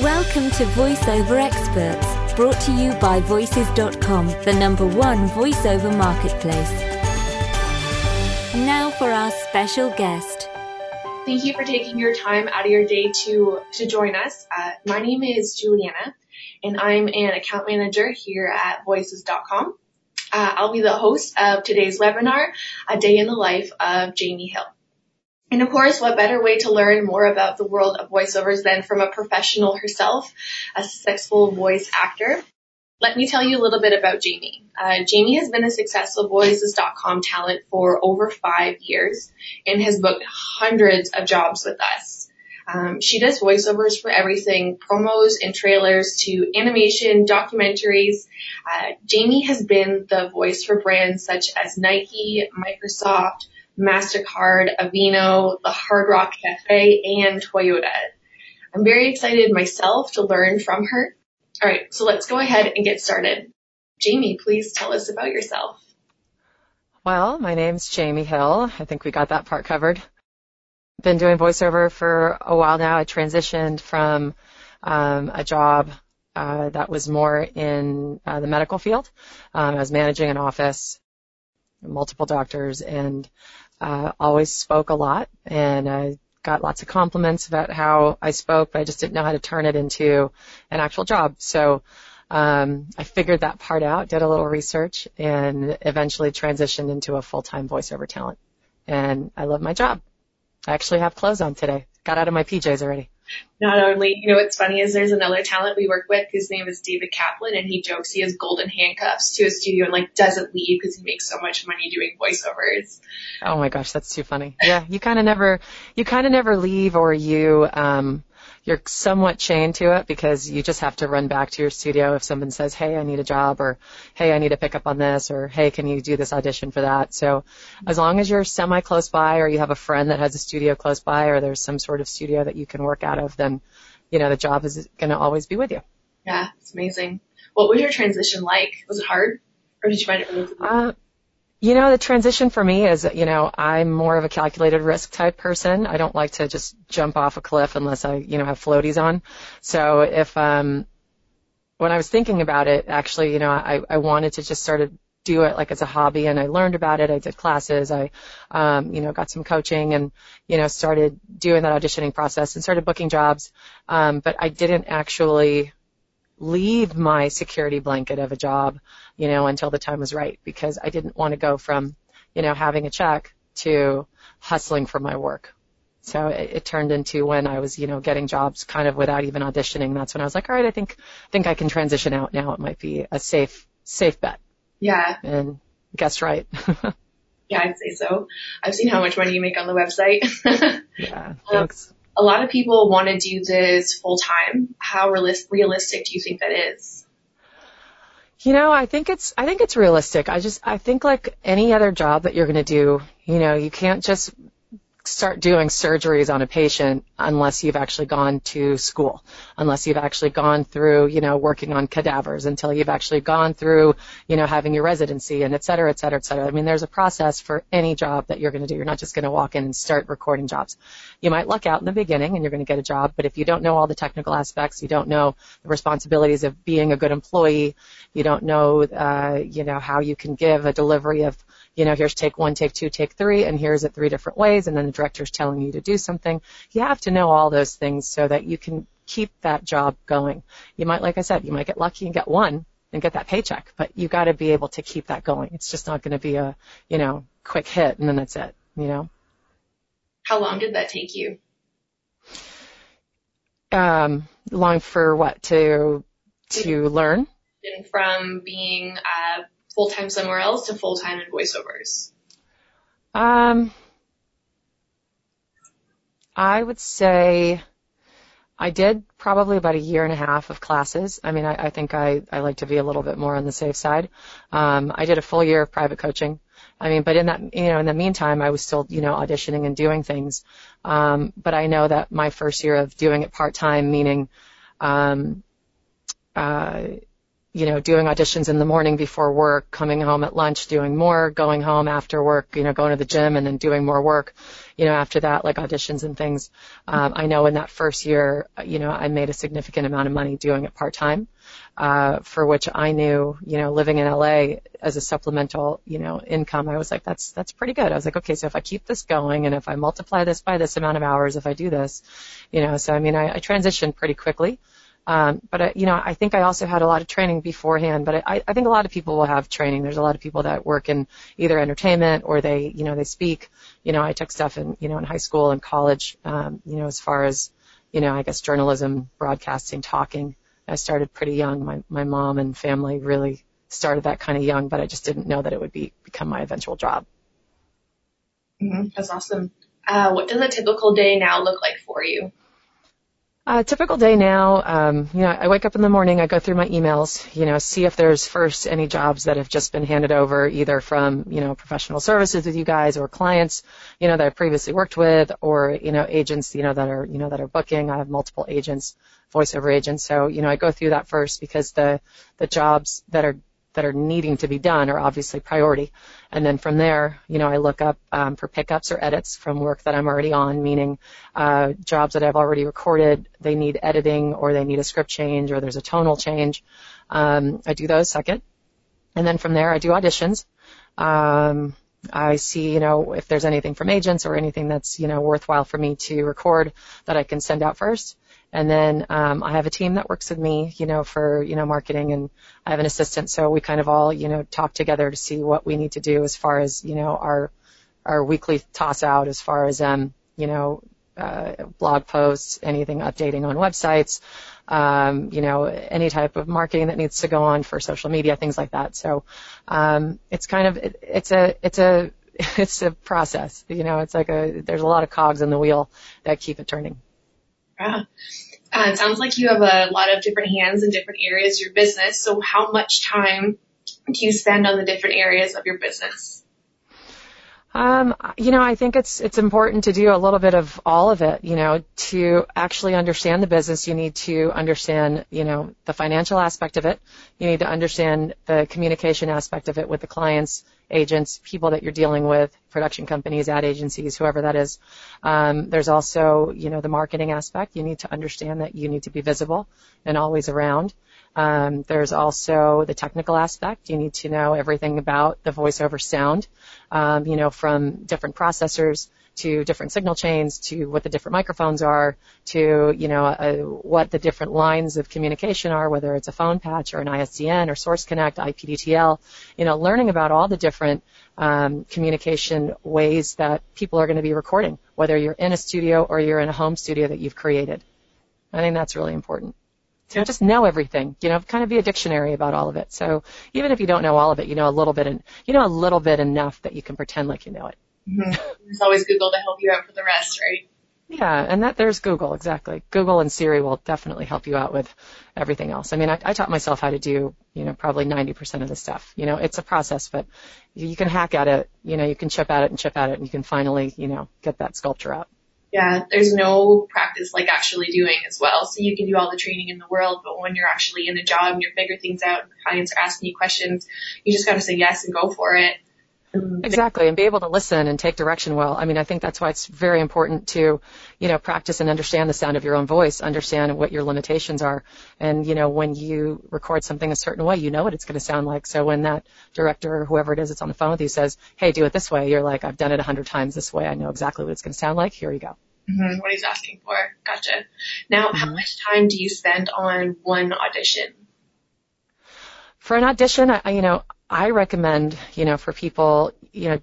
Welcome to VoiceOver Experts, brought to you by Voices.com, the number one voiceover marketplace. Now for our special guest. Thank you for taking your time out of your day to, to join us. Uh, my name is Juliana, and I'm an account manager here at Voices.com. Uh, I'll be the host of today's webinar, A Day in the Life of Jamie Hill. And of course, what better way to learn more about the world of voiceovers than from a professional herself, a successful voice actor. Let me tell you a little bit about Jamie. Uh, Jamie has been a successful Voices.com talent for over five years and has booked hundreds of jobs with us. Um, she does voiceovers for everything, promos and trailers to animation, documentaries. Uh, Jamie has been the voice for brands such as Nike, Microsoft, MasterCard, Aveeno, the Hard Rock Cafe, and Toyota. I'm very excited myself to learn from her. All right, so let's go ahead and get started. Jamie, please tell us about yourself. Well, my name's Jamie Hill. I think we got that part covered. Been doing voiceover for a while now. I transitioned from um, a job uh, that was more in uh, the medical field. Um, I was managing an office, multiple doctors, and uh, always spoke a lot and I got lots of compliments about how I spoke, but I just didn't know how to turn it into an actual job. So um, I figured that part out, did a little research, and eventually transitioned into a full-time voiceover talent. And I love my job. I actually have clothes on today. Got out of my PJs already not only, you know, what's funny is there's another talent we work with. His name is David Kaplan, and he jokes he has golden handcuffs to his studio and like doesn't leave because he makes so much money doing voiceovers. Oh my gosh, that's too funny. Yeah, you kind of never, you kind of never leave, or you, um, you're somewhat chained to it because you just have to run back to your studio if someone says, "Hey, I need a job," or "Hey, I need to pick up on this," or "Hey, can you do this audition for that?" So, as long as you're semi close by, or you have a friend that has a studio close by, or there's some sort of studio that you can work out of, then you know the job is going to always be with you. Yeah, it's amazing. What was your transition like? Was it hard, or did you find it really? Uh, you know, the transition for me is, you know, I'm more of a calculated risk type person. I don't like to just jump off a cliff unless I, you know, have floaties on. So if, um, when I was thinking about it, actually, you know, I, I wanted to just sort of do it like as a hobby and I learned about it. I did classes. I, um, you know, got some coaching and, you know, started doing that auditioning process and started booking jobs. Um, but I didn't actually leave my security blanket of a job, you know, until the time was right because I didn't want to go from, you know, having a check to hustling for my work. So it, it turned into when I was, you know, getting jobs kind of without even auditioning. That's when I was like, all right, I think, I think I can transition out now. It might be a safe, safe bet. Yeah. And guess right. yeah, I'd say so. I've seen how much money you make on the website. yeah. Thanks. Um, a lot of people want to do this full time. How realistic do you think that is? You know, I think it's I think it's realistic. I just I think like any other job that you're going to do, you know, you can't just start doing surgeries on a patient unless you've actually gone to school, unless you've actually gone through, you know, working on cadavers, until you've actually gone through, you know, having your residency and et cetera, et cetera, et cetera. I mean, there's a process for any job that you're going to do. You're not just going to walk in and start recording jobs. You might luck out in the beginning and you're going to get a job, but if you don't know all the technical aspects, you don't know the responsibilities of being a good employee, you don't know, uh, you know, how you can give a delivery of you know, here's take one, take two, take three, and here's it three different ways, and then the director's telling you to do something. You have to know all those things so that you can keep that job going. You might, like I said, you might get lucky and get one and get that paycheck, but you got to be able to keep that going. It's just not going to be a, you know, quick hit and then that's it, you know. How long did that take you? Um, long for what? To to learn? From being uh, full time somewhere else to full time in voiceovers? Um, I would say I did probably about a year and a half of classes. I mean, I, I think I, I like to be a little bit more on the safe side. Um, I did a full year of private coaching. I mean, but in that, you know, in the meantime, I was still, you know, auditioning and doing things. Um, but I know that my first year of doing it part time, meaning, um, uh, you know, doing auditions in the morning before work, coming home at lunch, doing more, going home after work, you know, going to the gym and then doing more work, you know, after that, like auditions and things. Um, I know in that first year, you know, I made a significant amount of money doing it part time, uh, for which I knew, you know, living in LA as a supplemental, you know, income, I was like, that's, that's pretty good. I was like, okay, so if I keep this going and if I multiply this by this amount of hours, if I do this, you know, so I mean, I, I transitioned pretty quickly. Um, but I, you know, I think I also had a lot of training beforehand. But I, I think a lot of people will have training. There's a lot of people that work in either entertainment or they, you know, they speak. You know, I took stuff in, you know, in high school and college. Um, you know, as far as, you know, I guess journalism, broadcasting, talking. I started pretty young. My my mom and family really started that kind of young, but I just didn't know that it would be become my eventual job. Mm-hmm. That's awesome. Uh, what does a typical day now look like for you? A typical day now, um, you know, I wake up in the morning, I go through my emails, you know, see if there's first any jobs that have just been handed over either from, you know, professional services with you guys or clients, you know, that I've previously worked with or, you know, agents, you know, that are, you know, that are booking. I have multiple agents, voiceover agents. So, you know, I go through that first because the, the jobs that are that are needing to be done are obviously priority. And then from there, you know, I look up um, for pickups or edits from work that I'm already on, meaning uh, jobs that I've already recorded, they need editing or they need a script change or there's a tonal change. Um, I do those second. And then from there, I do auditions. Um, I see, you know, if there's anything from agents or anything that's, you know, worthwhile for me to record that I can send out first. And then um, I have a team that works with me, you know, for you know marketing, and I have an assistant. So we kind of all, you know, talk together to see what we need to do as far as you know our our weekly toss out as far as um, you know uh, blog posts, anything updating on websites, um, you know, any type of marketing that needs to go on for social media, things like that. So um, it's kind of it, it's a it's a it's a process. You know, it's like a there's a lot of cogs in the wheel that keep it turning. Uh, it sounds like you have a lot of different hands in different areas of your business. So how much time do you spend on the different areas of your business? Um, you know, I think it's it's important to do a little bit of all of it. You know, to actually understand the business, you need to understand, you know, the financial aspect of it. You need to understand the communication aspect of it with the clients, agents, people that you're dealing with, production companies, ad agencies, whoever that is. Um, there's also, you know, the marketing aspect. You need to understand that you need to be visible and always around. Um, there's also the technical aspect. You need to know everything about the voiceover sound, um, you know, from different processors to different signal chains to what the different microphones are to, you know, uh, what the different lines of communication are, whether it's a phone patch or an ISDN or Source Connect, IPDTL, you know, learning about all the different um, communication ways that people are going to be recording, whether you're in a studio or you're in a home studio that you've created. I think that's really important to just know everything, you know, kind of be a dictionary about all of it. So even if you don't know all of it, you know a little bit and you know a little bit enough that you can pretend like you know it. Mm-hmm. There's always Google to help you out for the rest, right? Yeah, and that there's Google exactly. Google and Siri will definitely help you out with everything else. I mean, I, I taught myself how to do, you know, probably 90% of the stuff. You know, it's a process, but you can hack at it. You know, you can chip at it and chip at it, and you can finally, you know, get that sculpture out. Yeah, there's no practice like actually doing as well. So you can do all the training in the world, but when you're actually in a job and you're figuring things out, and clients are asking you questions, you just got to say yes and go for it. Exactly, and be able to listen and take direction well. I mean, I think that's why it's very important to, you know, practice and understand the sound of your own voice, understand what your limitations are, and you know, when you record something a certain way, you know what it's going to sound like. So when that director or whoever it is that's on the phone with you says, "Hey, do it this way," you're like, "I've done it a hundred times this way. I know exactly what it's going to sound like. Here you go." Mm-hmm, what he's asking for. Gotcha. Now, mm-hmm. how much time do you spend on one audition? For an audition, I, you know, I recommend, you know, for people, you know,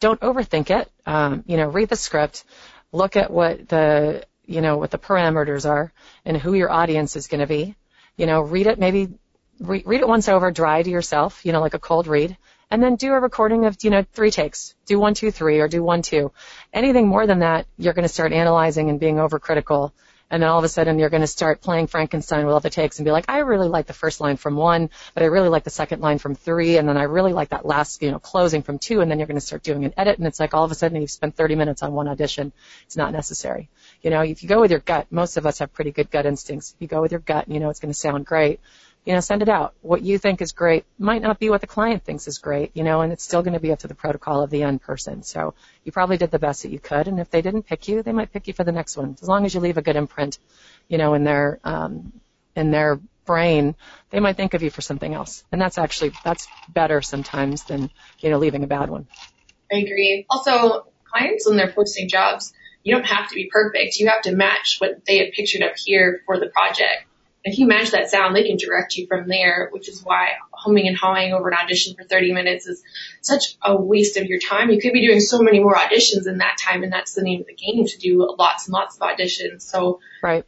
don't overthink it. Um, you know, read the script, look at what the, you know, what the parameters are and who your audience is going to be. You know, read it maybe, re- read it once over, dry to yourself, you know, like a cold read, and then do a recording of, you know, three takes. Do one, two, three, or do one, two. Anything more than that, you're going to start analyzing and being overcritical and then all of a sudden you're going to start playing Frankenstein with all the takes and be like, I really like the first line from one, but I really like the second line from three, and then I really like that last, you know, closing from two, and then you're going to start doing an edit, and it's like all of a sudden you've spent 30 minutes on one audition. It's not necessary. You know, if you go with your gut, most of us have pretty good gut instincts. If you go with your gut, you know it's going to sound great. You know, send it out. What you think is great might not be what the client thinks is great, you know, and it's still going to be up to the protocol of the end person. So you probably did the best that you could, and if they didn't pick you, they might pick you for the next one. As long as you leave a good imprint, you know, in their um, in their brain, they might think of you for something else, and that's actually that's better sometimes than you know leaving a bad one. I agree. Also, clients when they're posting jobs, you don't have to be perfect. You have to match what they have pictured up here for the project. If you match that sound, they can direct you from there, which is why humming and hawing over an audition for 30 minutes is such a waste of your time. You could be doing so many more auditions in that time, and that's the name of the game to do lots and lots of auditions. So, right.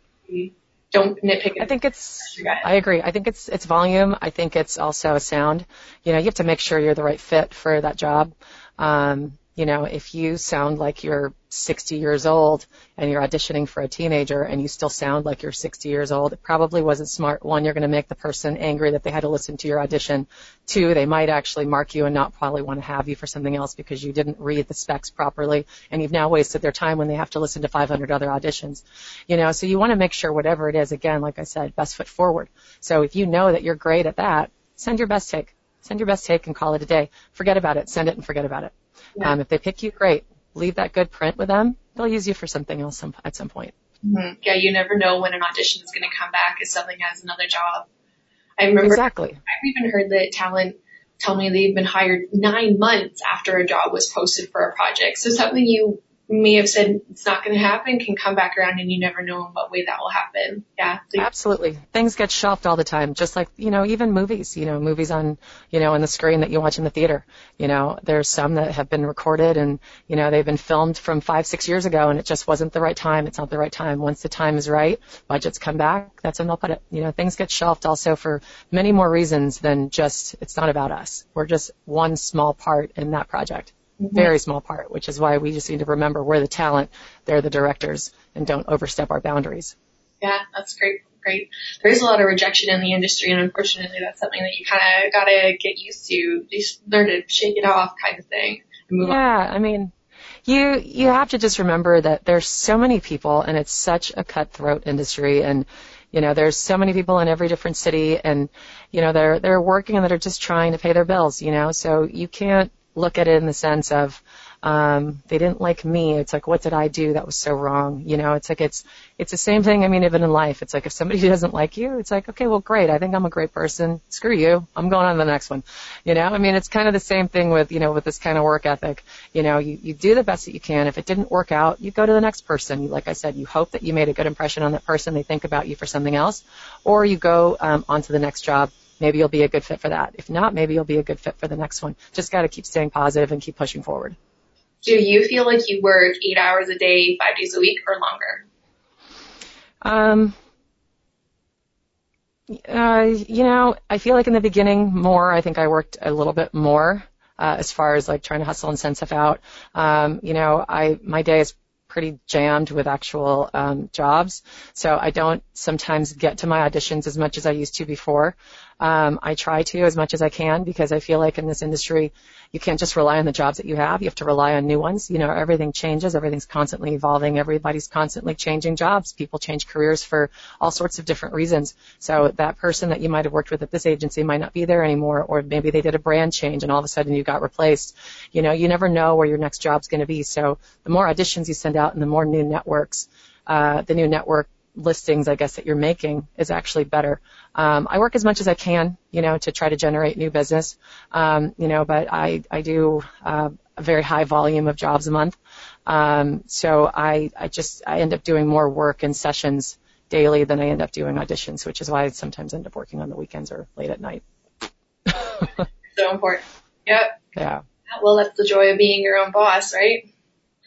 Don't nitpick. I think it's. I agree. I think it's it's volume. I think it's also a sound. You know, you have to make sure you're the right fit for that job. Um, you know, if you sound like you're 60 years old and you're auditioning for a teenager and you still sound like you're 60 years old, it probably wasn't smart. One, you're going to make the person angry that they had to listen to your audition. Two, they might actually mark you and not probably want to have you for something else because you didn't read the specs properly and you've now wasted their time when they have to listen to 500 other auditions. You know, so you want to make sure whatever it is, again, like I said, best foot forward. So if you know that you're great at that, send your best take. Send your best take and call it a day. Forget about it. Send it and forget about it. Yeah. Um, if they pick you, great. Leave that good print with them. They'll use you for something else some, at some point. Mm-hmm. Yeah, you never know when an audition is going to come back if something has another job. I remember. Exactly. I've even heard that talent tell me they've been hired nine months after a job was posted for a project. So something you may have said it's not going to happen can come back around and you never know in what way that will happen. Yeah. So Absolutely. Things get shelved all the time, just like, you know, even movies, you know, movies on, you know, on the screen that you watch in the theater. You know, there's some that have been recorded and, you know, they've been filmed from five, six years ago and it just wasn't the right time. It's not the right time. Once the time is right, budgets come back, that's when they'll put it. You know, things get shelved also for many more reasons than just, it's not about us. We're just one small part in that project. Mm-hmm. Very small part, which is why we just need to remember we're the talent, they're the directors, and don't overstep our boundaries. Yeah, that's great. Great. There is a lot of rejection in the industry, and unfortunately, that's something that you kind of got to get used to. Just learn to shake it off, kind of thing, and move yeah, on. Yeah, I mean, you you have to just remember that there's so many people, and it's such a cutthroat industry, and you know, there's so many people in every different city, and you know, they're they're working and they're just trying to pay their bills. You know, so you can't look at it in the sense of um, they didn't like me. It's like, what did I do that was so wrong? You know, it's like it's it's the same thing. I mean, even in life, it's like if somebody doesn't like you, it's like, okay, well, great. I think I'm a great person. Screw you. I'm going on to the next one. You know, I mean, it's kind of the same thing with you know with this kind of work ethic. You know, you you do the best that you can. If it didn't work out, you go to the next person. You, like I said, you hope that you made a good impression on that person. They think about you for something else, or you go um, on to the next job maybe you'll be a good fit for that. If not, maybe you'll be a good fit for the next one. Just got to keep staying positive and keep pushing forward. Do you feel like you work eight hours a day, five days a week, or longer? Um, uh, you know, I feel like in the beginning more. I think I worked a little bit more uh, as far as like trying to hustle and send stuff out. Um, you know, I my day is pretty jammed with actual um, jobs, so I don't sometimes get to my auditions as much as I used to before. Um, I try to as much as I can because I feel like in this industry, you can't just rely on the jobs that you have. You have to rely on new ones. You know, everything changes. Everything's constantly evolving. Everybody's constantly changing jobs. People change careers for all sorts of different reasons. So that person that you might have worked with at this agency might not be there anymore, or maybe they did a brand change and all of a sudden you got replaced. You know, you never know where your next job's going to be. So the more auditions you send out and the more new networks, uh, the new network listings, I guess, that you're making is actually better. Um, I work as much as I can, you know, to try to generate new business, um, you know, but I, I do uh, a very high volume of jobs a month. Um, so I, I just, I end up doing more work in sessions daily than I end up doing auditions, which is why I sometimes end up working on the weekends or late at night. so important. Yep. Yeah. Well, that's the joy of being your own boss, right?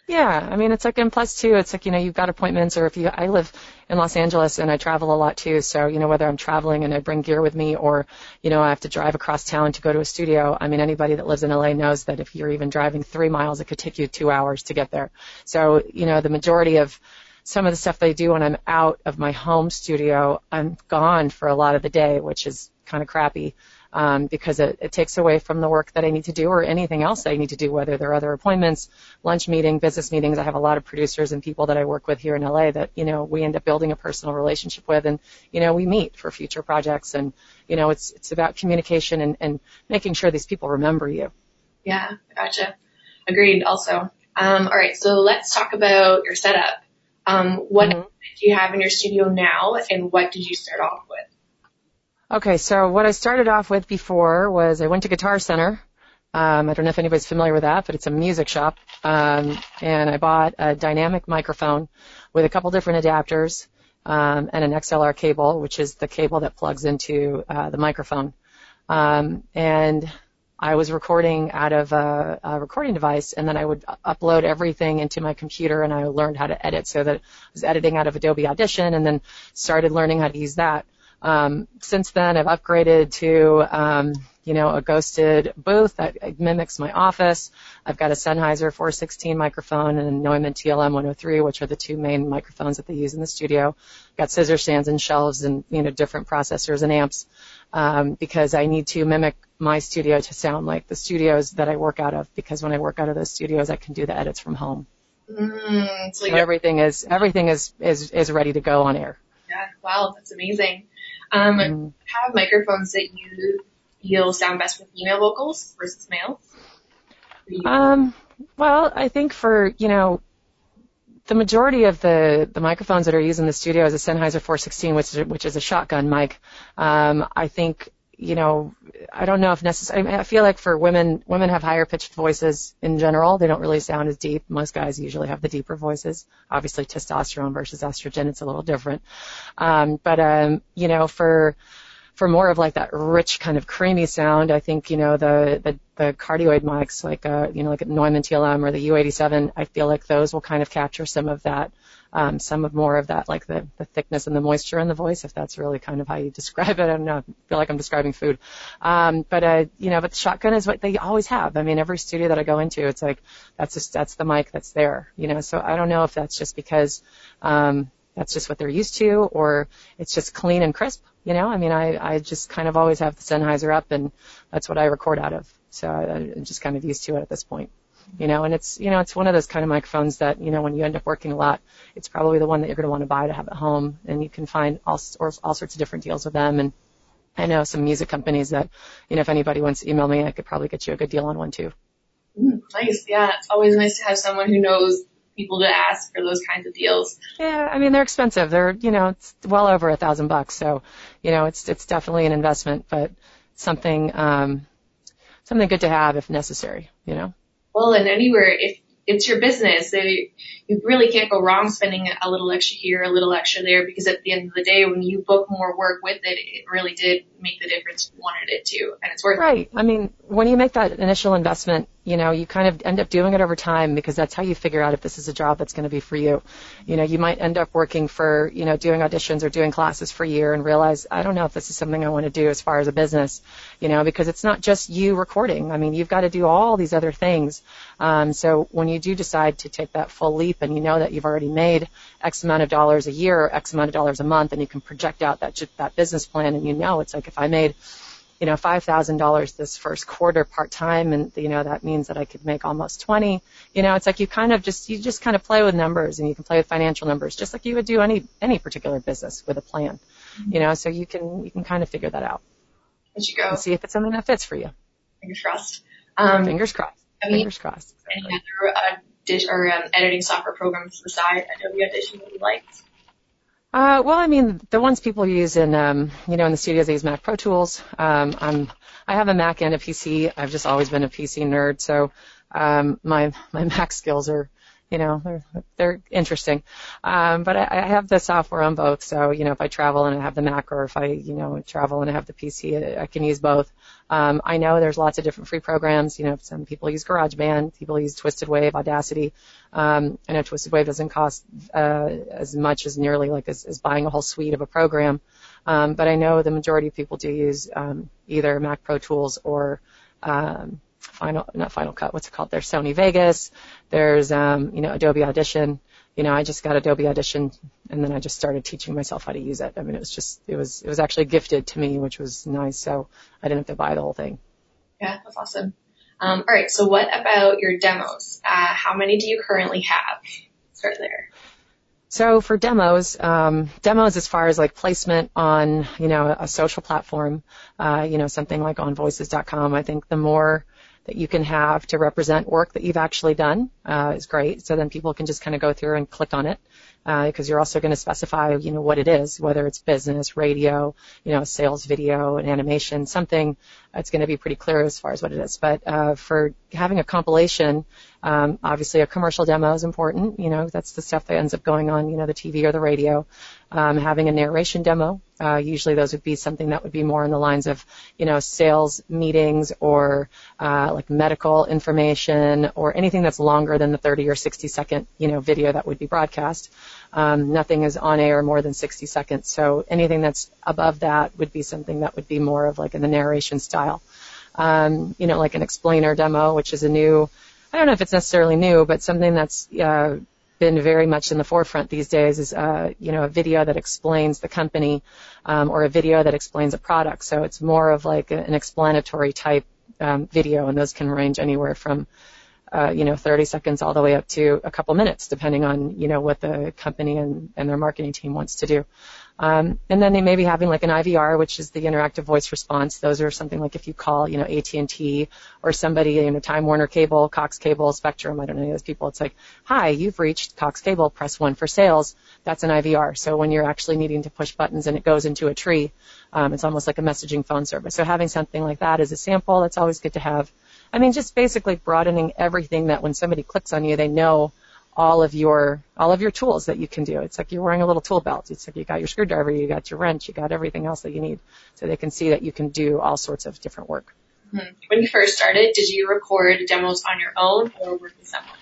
Yeah, I mean it's like and plus too, it's like you know you've got appointments or if you I live in Los Angeles and I travel a lot too, so you know whether I'm traveling and I bring gear with me or you know I have to drive across town to go to a studio. I mean anybody that lives in LA knows that if you're even driving three miles, it could take you two hours to get there. So you know the majority of some of the stuff that I do when I'm out of my home studio, I'm gone for a lot of the day, which is kind of crappy. Um, because it, it takes away from the work that I need to do or anything else that I need to do, whether there are other appointments, lunch meeting, business meetings. I have a lot of producers and people that I work with here in LA that, you know, we end up building a personal relationship with and, you know, we meet for future projects and, you know, it's, it's about communication and, and making sure these people remember you. Yeah, gotcha. Agreed also. Um, all right, so let's talk about your setup. Um, what mm-hmm. do you have in your studio now and what did you start off with? Okay, so what I started off with before was I went to Guitar Center. Um, I don't know if anybody's familiar with that, but it's a music shop. Um, and I bought a dynamic microphone with a couple different adapters um, and an XLR cable, which is the cable that plugs into uh, the microphone. Um, and I was recording out of a, a, recording device, and then I would upload everything into my computer, and I learned how to edit. So that I was editing out of Adobe Audition, and then started learning how to use that. Um, since then, I've upgraded to, um, you know, a ghosted booth that mimics my office. I've got a Sennheiser 416 microphone and a Neumann TLM 103, which are the two main microphones that they use in the studio. I've Got scissor stands and shelves and, you know, different processors and amps, um, because I need to mimic my studio to sound like the studios that I work out of, because when I work out of those studios, I can do the edits from home. Mm, so, so everything is, everything is, is, is ready to go on air. Yeah. Wow. That's amazing. Um, mm. have microphones that you feel sound best with female vocals versus males? Um, well, I think for, you know, the majority of the, the microphones that are used in the studio is a Sennheiser 416, which is, which is a shotgun mic. Um, I think you know, I don't know if necessarily, I feel like for women, women have higher pitched voices in general. They don't really sound as deep. Most guys usually have the deeper voices. Obviously testosterone versus estrogen, it's a little different. Um, but, um, you know, for, for more of like that rich kind of creamy sound, I think, you know, the, the, the cardioid mics like, uh, you know, like Neumann TLM or the U87, I feel like those will kind of capture some of that, um, some of more of that, like the, the thickness and the moisture in the voice, if that's really kind of how you describe it. I don't know. I feel like I'm describing food. Um, but, uh, you know, but the shotgun is what they always have. I mean, every studio that I go into, it's like, that's just, that's the mic that's there, you know, so I don't know if that's just because, um, that's just what they're used to or it's just clean and crisp, you know, I mean, I, I just kind of always have the Sennheiser up and that's what I record out of. So I, I'm just kind of used to it at this point you know, and it's, you know, it's one of those kind of microphones that, you know, when you end up working a lot, it's probably the one that you're going to want to buy to have at home and you can find all, or, all sorts of different deals with them. And I know some music companies that, you know, if anybody wants to email me, I could probably get you a good deal on one too. Mm, nice. Yeah. It's always nice to have someone who knows people to ask for those kinds of deals. Yeah, I mean they're expensive. They're you know it's well over a thousand bucks. So you know it's it's definitely an investment, but something um, something good to have if necessary. You know well and anywhere if it's your business. So you really can't go wrong spending a little extra here, a little extra there, because at the end of the day, when you book more work with it, it really did make the difference you wanted it to, and it's worth right. it. Right. I mean, when you make that initial investment, you know, you kind of end up doing it over time because that's how you figure out if this is a job that's going to be for you. You know, you might end up working for, you know, doing auditions or doing classes for a year and realize, I don't know if this is something I want to do as far as a business, you know, because it's not just you recording. I mean, you've got to do all these other things. Um, so when you do decide to take that full leap and you know that you've already made X amount of dollars a year or X amount of dollars a month and you can project out that, that business plan and you know it's like if I made you know, $5,000 this first quarter part time and, you know, that means that I could make almost 20. You know, it's like you kind of just, you just kind of play with numbers and you can play with financial numbers just like you would do any, any particular business with a plan. Mm-hmm. You know, so you can, you can kind of figure that out. As you go. And see if it's something that fits for you. Fingers crossed. Um, Fingers crossed. Mean, Fingers crossed. Exactly. Any other, uh, dish or um, editing software programs beside Adobe Audition that you liked? Uh, well, I mean, the ones people use in, um, you know, in the studios, they use Mac Pro Tools. Um, I'm, I have a Mac and a PC. I've just always been a PC nerd, so um, my my Mac skills are you know, they're, they're interesting. Um, but I, I have the software on both. So, you know, if I travel and I have the Mac or if I, you know, travel and I have the PC, I can use both. Um, I know there's lots of different free programs. You know, some people use GarageBand, people use Twisted Wave, Audacity. Um, I know Twisted Wave doesn't cost, uh, as much as nearly like as, as buying a whole suite of a program. Um, but I know the majority of people do use, um, either Mac Pro Tools or, um, Final, not Final Cut, what's it called? There's Sony Vegas, there's, um, you know, Adobe Audition, you know, I just got Adobe Audition and then I just started teaching myself how to use it. I mean, it was just, it was, it was actually gifted to me, which was nice. So I didn't have to buy the whole thing. Yeah, that's awesome. Um, all right. So what about your demos? Uh, how many do you currently have? Start there. So for demos, um, demos as far as like placement on, you know, a social platform, uh, you know, something like on voices.com, I think the more that you can have to represent work that you've actually done uh, is great. So then people can just kind of go through and click on it because uh, you're also going to specify, you know, what it is, whether it's business, radio, you know, sales video, and animation, something. It's going to be pretty clear as far as what it is. But uh, for having a compilation, um, obviously a commercial demo is important. You know, that's the stuff that ends up going on, you know, the TV or the radio. Um, having a narration demo, uh, usually those would be something that would be more in the lines of, you know, sales meetings or uh, like medical information or anything that's longer than the 30 or 60 second, you know, video that would be broadcast. Um, nothing is on air more than 60 seconds. So anything that's above that would be something that would be more of like in the narration style. Um, you know, like an explainer demo, which is a new, I don't know if it's necessarily new, but something that's uh, been very much in the forefront these days is, uh, you know, a video that explains the company um, or a video that explains a product. So it's more of like an explanatory type um, video, and those can range anywhere from uh, you know, 30 seconds all the way up to a couple minutes, depending on, you know, what the company and, and their marketing team wants to do. Um, and then they may be having like an IVR, which is the interactive voice response. Those are something like if you call, you know, AT&T or somebody, you know, Time Warner Cable, Cox Cable, Spectrum, I don't know any of those people. It's like, hi, you've reached Cox Cable, press one for sales. That's an IVR. So when you're actually needing to push buttons and it goes into a tree, um, it's almost like a messaging phone service. So having something like that as a sample, that's always good to have. I mean, just basically broadening everything that when somebody clicks on you, they know all of your all of your tools that you can do. It's like you're wearing a little tool belt. It's like you got your screwdriver, you got your wrench, you got everything else that you need, so they can see that you can do all sorts of different work. Mm-hmm. When you first started, did you record demos on your own or work with someone?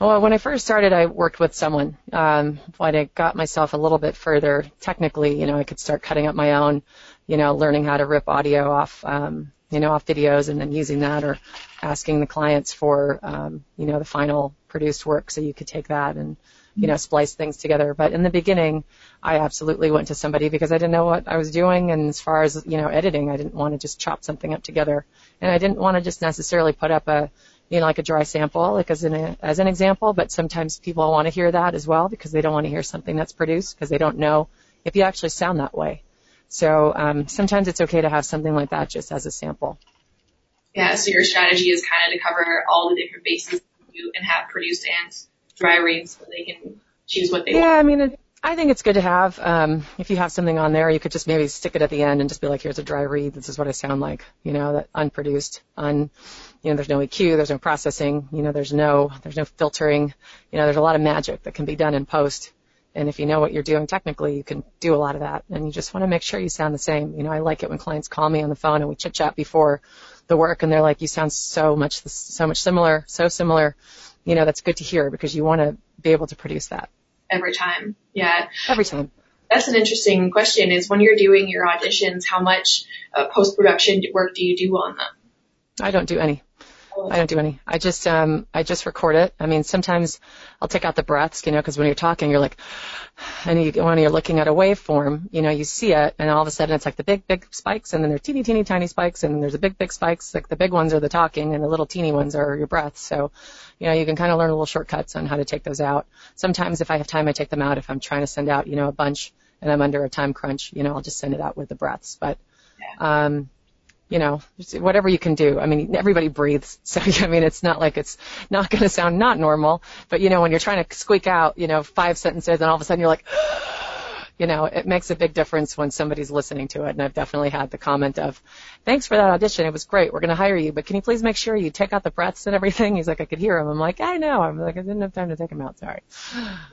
Well, when I first started, I worked with someone. Um, when I got myself a little bit further technically, you know, I could start cutting up my own, you know, learning how to rip audio off, um, you know, off videos and then using that or asking the clients for, um, you know, the final produced work so you could take that and, you know, splice things together. But in the beginning, I absolutely went to somebody because I didn't know what I was doing. And as far as, you know, editing, I didn't want to just chop something up together. And I didn't want to just necessarily put up a, you know, like a dry sample, like as an, as an example, but sometimes people want to hear that as well because they don't want to hear something that's produced because they don't know if you actually sound that way. So um, sometimes it's okay to have something like that just as a sample. Yeah, so your strategy is kind of to cover all the different bases you and have produced and dry reads so they can choose what they yeah, want. Yeah, I mean, it, I think it's good to have. Um, if you have something on there, you could just maybe stick it at the end and just be like, here's a dry read. This is what I sound like. You know, that unproduced, un, you know, there's no EQ, there's no processing, you know, there's no, there's no filtering. You know, there's a lot of magic that can be done in post and if you know what you're doing technically, you can do a lot of that. And you just want to make sure you sound the same. You know, I like it when clients call me on the phone and we chit chat before the work and they're like, you sound so much, so much similar, so similar. You know, that's good to hear because you want to be able to produce that. Every time. Yeah. Every time. That's an interesting question is when you're doing your auditions, how much uh, post-production work do you do on them? I don't do any. I don't do any. I just um I just record it. I mean, sometimes I'll take out the breaths, you know, because when you're talking, you're like, and you, when you're looking at a waveform, you know, you see it, and all of a sudden it's like the big big spikes, and then there's teeny teeny tiny spikes, and there's a big big spikes. Like the big ones are the talking, and the little teeny ones are your breaths. So, you know, you can kind of learn a little shortcuts on how to take those out. Sometimes if I have time, I take them out. If I'm trying to send out, you know, a bunch and I'm under a time crunch, you know, I'll just send it out with the breaths. But um, you know, whatever you can do. I mean, everybody breathes. So, I mean, it's not like it's not going to sound not normal, but you know, when you're trying to squeak out, you know, five sentences and all of a sudden you're like, you know, it makes a big difference when somebody's listening to it. And I've definitely had the comment of, thanks for that audition. It was great. We're going to hire you, but can you please make sure you take out the breaths and everything? He's like, I could hear him. I'm like, I know. I'm like, I didn't have time to take them out. Sorry.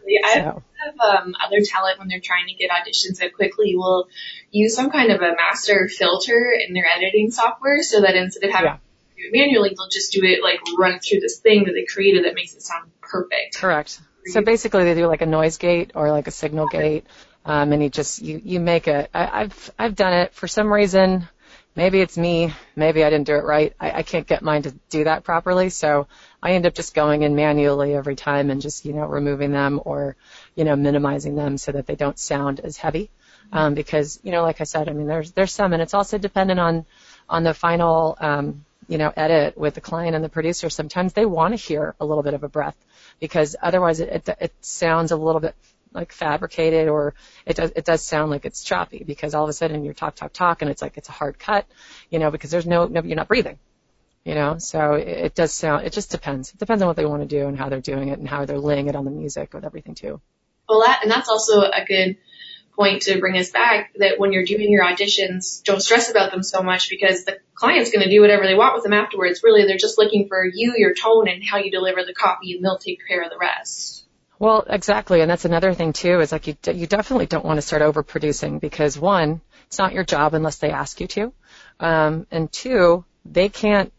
Yeah, so. I have um, other talent when they're trying to get auditions out quickly will use some kind of a master filter in their editing software so that instead of having yeah. to do it manually, they'll just do it like run it through this thing that they created that makes it sound perfect. Correct. So basically they do like a noise gate or like a signal gate um, and you just you you make it. I, I've I've done it for some reason. maybe it's me, maybe I didn't do it right. I, I can't get mine to do that properly, so I end up just going in manually every time and just you know removing them or you know minimizing them so that they don't sound as heavy. Um, because you know, like I said, I mean, there's there's some, and it's also dependent on on the final um, you know edit with the client and the producer. Sometimes they want to hear a little bit of a breath because otherwise it, it, it sounds a little bit like fabricated or it does it does sound like it's choppy because all of a sudden you're talk talk talk and it's like it's a hard cut, you know, because there's no, no you're not breathing. You know, so it, it does sound it just depends. It depends on what they want to do and how they're doing it and how they're laying it on the music with everything too. Well that and that's also a good point to bring us back that when you're doing your auditions, don't stress about them so much because the client's going to do whatever they want with them afterwards. Really, they're just looking for you, your tone, and how you deliver the copy, and they'll take care of the rest. Well, exactly, and that's another thing too. Is like you you definitely don't want to start overproducing because one, it's not your job unless they ask you to, um, and two, they can't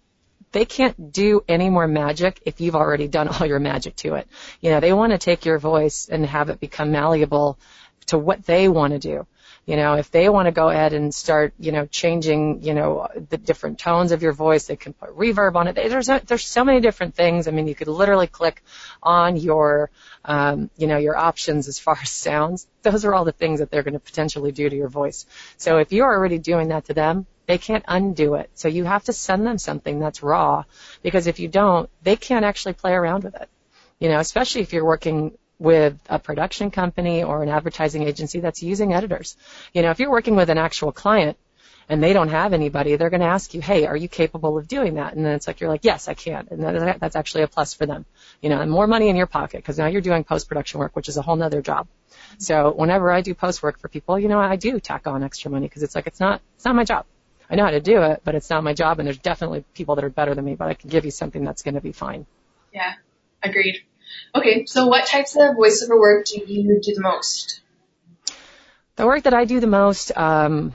they can't do any more magic if you've already done all your magic to it. You know, they want to take your voice and have it become malleable to what they want to do. You know, if they want to go ahead and start, you know, changing, you know, the different tones of your voice, they can put reverb on it. There's a, there's so many different things. I mean, you could literally click on your, um, you know, your options as far as sounds. Those are all the things that they're going to potentially do to your voice. So if you're already doing that to them, they can't undo it. So you have to send them something that's raw because if you don't, they can't actually play around with it. You know, especially if you're working with a production company or an advertising agency that's using editors. You know, if you're working with an actual client and they don't have anybody, they're going to ask you, hey, are you capable of doing that? And then it's like, you're like, yes, I can. And that, that's actually a plus for them. You know, and more money in your pocket because now you're doing post-production work, which is a whole nother job. So whenever I do post work for people, you know, I do tack on extra money because it's like, it's not, it's not my job. I know how to do it, but it's not my job and there's definitely people that are better than me, but I can give you something that's going to be fine. Yeah, agreed. Okay, so what types of voiceover work do you do the most? The work that I do the most, um,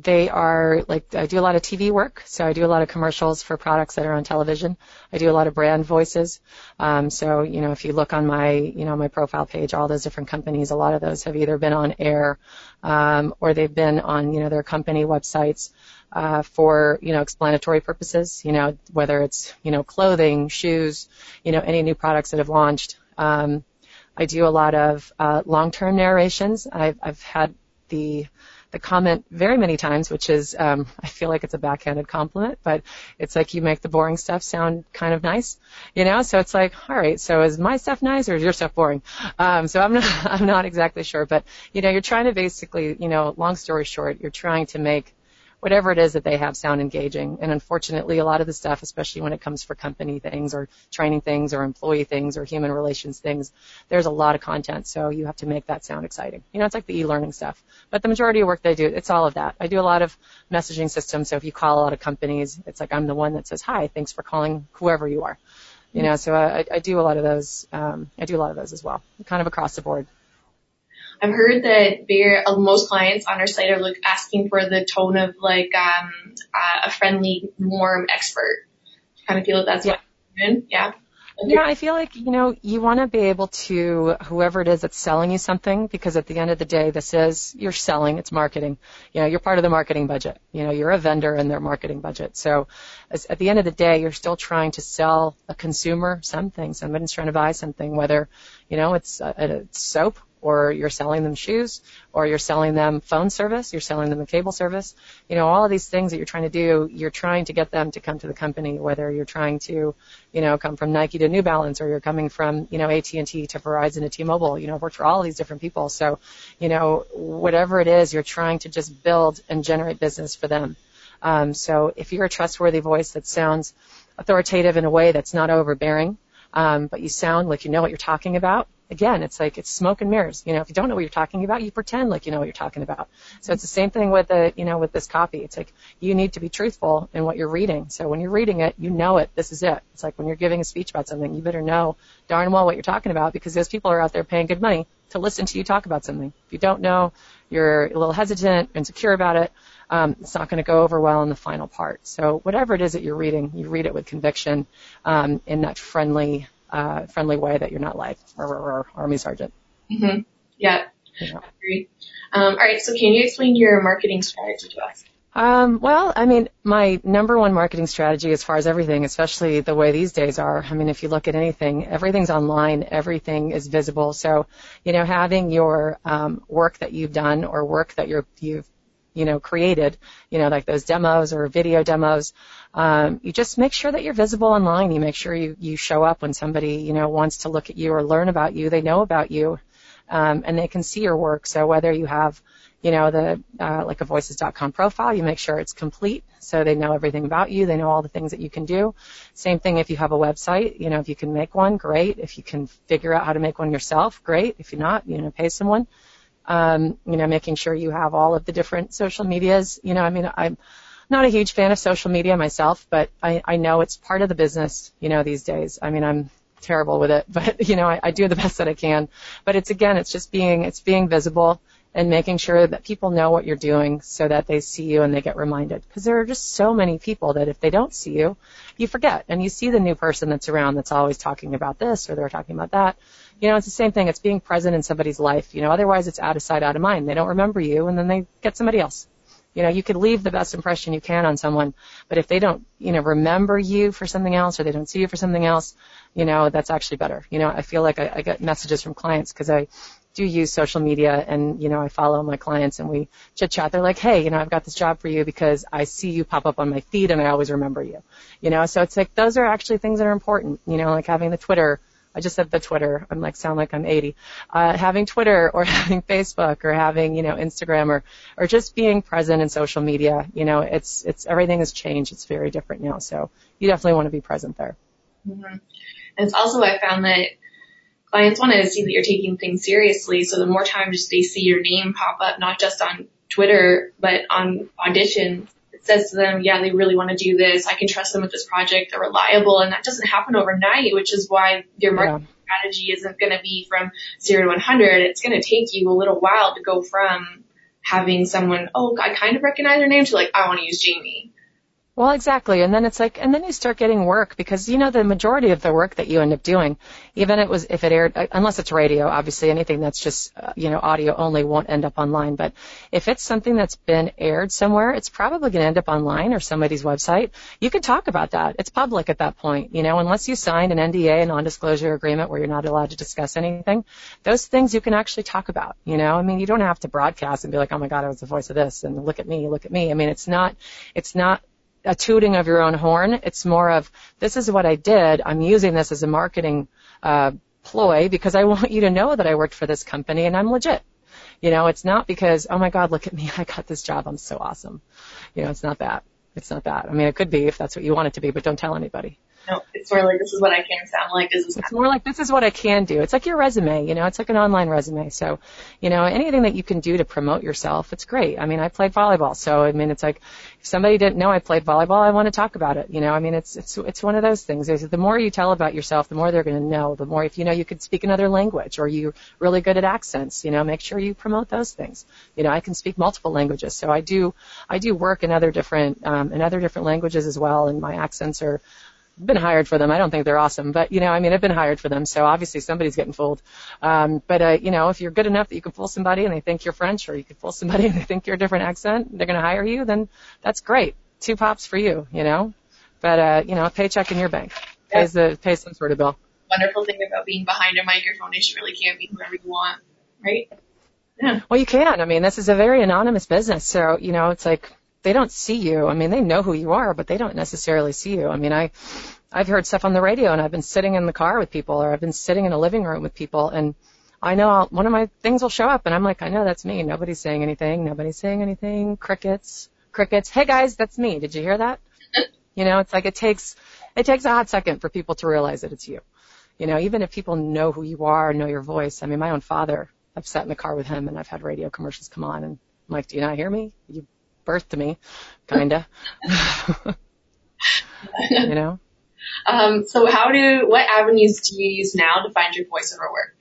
they are like I do a lot of TV work, so I do a lot of commercials for products that are on television. I do a lot of brand voices. Um, so you know, if you look on my you know my profile page, all those different companies, a lot of those have either been on air um, or they've been on you know their company websites uh, for you know explanatory purposes. You know whether it's you know clothing, shoes, you know any new products that have launched. Um, I do a lot of uh, long-term narrations. I've, I've had the the comment very many times, which is um, I feel like it's a backhanded compliment, but it's like you make the boring stuff sound kind of nice, you know. So it's like, all right, so is my stuff nice or is your stuff boring? Um, so I'm not I'm not exactly sure, but you know, you're trying to basically, you know, long story short, you're trying to make whatever it is that they have sound engaging. And unfortunately, a lot of the stuff, especially when it comes for company things or training things or employee things or human relations things, there's a lot of content. So you have to make that sound exciting. You know, it's like the e-learning stuff. But the majority of work I do, it's all of that. I do a lot of messaging systems. So if you call a lot of companies, it's like I'm the one that says, hi, thanks for calling whoever you are. You know, so I, I do a lot of those. Um, I do a lot of those as well, kind of across the board. I've heard that very, uh, most clients on our site are look, asking for the tone of like um, uh, a friendly, warm expert. Kind of feel that that's yeah. what. Yeah. Yeah, I feel like, you know, you want to be able to, whoever it is that's selling you something, because at the end of the day, this is, you're selling, it's marketing. You know, you're part of the marketing budget. You know, you're a vendor in their marketing budget. So as, at the end of the day, you're still trying to sell a consumer something. Somebody's trying to buy something, whether, you know, it's, a, a soap or you're selling them shoes, or you're selling them phone service, you're selling them a cable service. You know, all of these things that you're trying to do, you're trying to get them to come to the company, whether you're trying to, you know, come from Nike to New Balance, or you're coming from, you know, AT&T to Verizon to T-Mobile. You know, I've worked for all of these different people. So, you know, whatever it is, you're trying to just build and generate business for them. Um, so if you're a trustworthy voice that sounds authoritative in a way that's not overbearing, um, but you sound like you know what you're talking about, again, it's like it's smoke and mirrors. You know, if you don't know what you're talking about, you pretend like you know what you're talking about. So it's the same thing with the, you know, with this copy. It's like you need to be truthful in what you're reading. So when you're reading it, you know it. This is it. It's like when you're giving a speech about something, you better know darn well what you're talking about because those people are out there paying good money to listen to you talk about something. If you don't know, you're a little hesitant, insecure about it. Um, it's not going to go over well in the final part. So whatever it is that you're reading, you read it with conviction um, in that friendly uh, friendly way that you're not like or, army sergeant. Mm-hmm. Yeah, yeah. Agree. Um, all right, so can you explain your marketing strategy to us? Um, well, I mean, my number one marketing strategy as far as everything, especially the way these days are, I mean, if you look at anything, everything's online, everything is visible. So, you know, having your um, work that you've done or work that you're, you've, you know, created, you know, like those demos or video demos, um, you just make sure that you're visible online. You make sure you, you show up when somebody, you know, wants to look at you or learn about you. They know about you, um, and they can see your work. So whether you have, you know, the uh, like a voices.com profile, you make sure it's complete so they know everything about you. They know all the things that you can do. Same thing if you have a website, you know, if you can make one, great. If you can figure out how to make one yourself, great. If you're not, you know, pay someone. Um, you know, making sure you have all of the different social medias. You know, I mean, I'm not a huge fan of social media myself, but I, I know it's part of the business, you know, these days. I mean, I'm terrible with it, but you know, I, I do the best that I can. But it's again, it's just being, it's being visible and making sure that people know what you're doing so that they see you and they get reminded. Because there are just so many people that if they don't see you, you forget. And you see the new person that's around that's always talking about this or they're talking about that. You know, it's the same thing. It's being present in somebody's life. You know, otherwise it's out of sight, out of mind. They don't remember you and then they get somebody else. You know, you could leave the best impression you can on someone, but if they don't, you know, remember you for something else or they don't see you for something else, you know, that's actually better. You know, I feel like I, I get messages from clients because I do use social media and, you know, I follow my clients and we chit chat. They're like, hey, you know, I've got this job for you because I see you pop up on my feed and I always remember you. You know, so it's like those are actually things that are important, you know, like having the Twitter I just said the Twitter. I'm like sound like I'm 80. Uh, having Twitter or having Facebook or having you know Instagram or or just being present in social media. You know, it's it's everything has changed. It's very different now. So you definitely want to be present there. Mm-hmm. And it's also I found that clients want to see that you're taking things seriously. So the more times they see your name pop up, not just on Twitter, but on auditions, says to them, yeah, they really want to do this. I can trust them with this project. They're reliable. And that doesn't happen overnight, which is why your marketing yeah. strategy isn't going to be from zero to 100. It's going to take you a little while to go from having someone, oh, I kind of recognize their name to like, I want to use Jamie. Well, exactly. And then it's like, and then you start getting work because, you know, the majority of the work that you end up doing, even it was, if it aired, uh, unless it's radio, obviously anything that's just, uh, you know, audio only won't end up online. But if it's something that's been aired somewhere, it's probably going to end up online or somebody's website. You can talk about that. It's public at that point, you know, unless you signed an NDA, a non-disclosure agreement where you're not allowed to discuss anything. Those things you can actually talk about, you know, I mean, you don't have to broadcast and be like, oh my God, I was the voice of this and look at me, look at me. I mean, it's not, it's not a tooting of your own horn. It's more of this is what I did. I'm using this as a marketing uh, ploy because I want you to know that I worked for this company and I'm legit. You know, it's not because oh my God, look at me, I got this job, I'm so awesome. You know, it's not that. It's not that. I mean, it could be if that's what you want it to be, but don't tell anybody. No, it's more like this is what I can sound like. Is it's more like this is what I can do. It's like your resume, you know, it's like an online resume. So, you know, anything that you can do to promote yourself, it's great. I mean, I played volleyball, so I mean, it's like if somebody didn't know I played volleyball, I want to talk about it. You know, I mean, it's it's it's one of those things. The more you tell about yourself, the more they're going to know. The more if you know you could speak another language or you're really good at accents, you know, make sure you promote those things. You know, I can speak multiple languages, so I do I do work in other different um, in other different languages as well, and my accents are been hired for them. I don't think they're awesome, but you know, I mean, I've been hired for them, so obviously somebody's getting fooled. Um, but uh, you know, if you're good enough that you can fool somebody and they think you're French, or you can fool somebody and they think you're a different accent, they're going to hire you, then that's great. Two pops for you, you know. But uh, you know, a paycheck in your bank pays the pays some sort of bill. Wonderful thing about being behind a microphone is you really can be whoever you want, right? Yeah. Well, you can. I mean, this is a very anonymous business, so you know, it's like they don't see you. I mean, they know who you are, but they don't necessarily see you. I mean, I, I've heard stuff on the radio and I've been sitting in the car with people or I've been sitting in a living room with people and I know I'll, one of my things will show up and I'm like, I know that's me. Nobody's saying anything. Nobody's saying anything. Crickets, crickets. Hey guys, that's me. Did you hear that? you know, it's like it takes, it takes a hot second for people to realize that it's you. You know, even if people know who you are, know your voice. I mean, my own father, I've sat in the car with him and I've had radio commercials come on and I'm like, do you not hear me? You birth to me, kinda. you know. Um, so how do what avenues do you use now to find your voiceover work?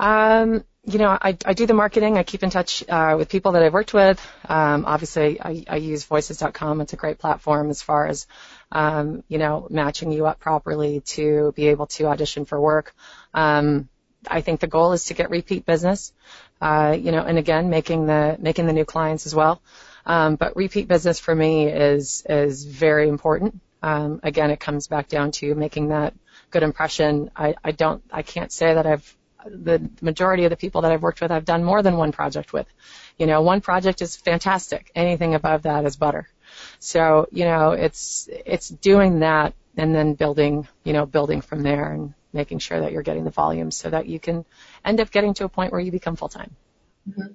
Um, you know, I, I do the marketing. I keep in touch uh, with people that I've worked with. Um, obviously, I, I use Voices.com. It's a great platform as far as um, you know matching you up properly to be able to audition for work. Um, I think the goal is to get repeat business. Uh, you know, and again, making the making the new clients as well. Um, but repeat business for me is is very important. Um, again, it comes back down to making that good impression. I, I don't, I can't say that I've the majority of the people that I've worked with, I've done more than one project with. You know, one project is fantastic. Anything above that is butter. So, you know, it's, it's doing that and then building, you know, building from there and making sure that you're getting the volume so that you can end up getting to a point where you become full time. Mm-hmm.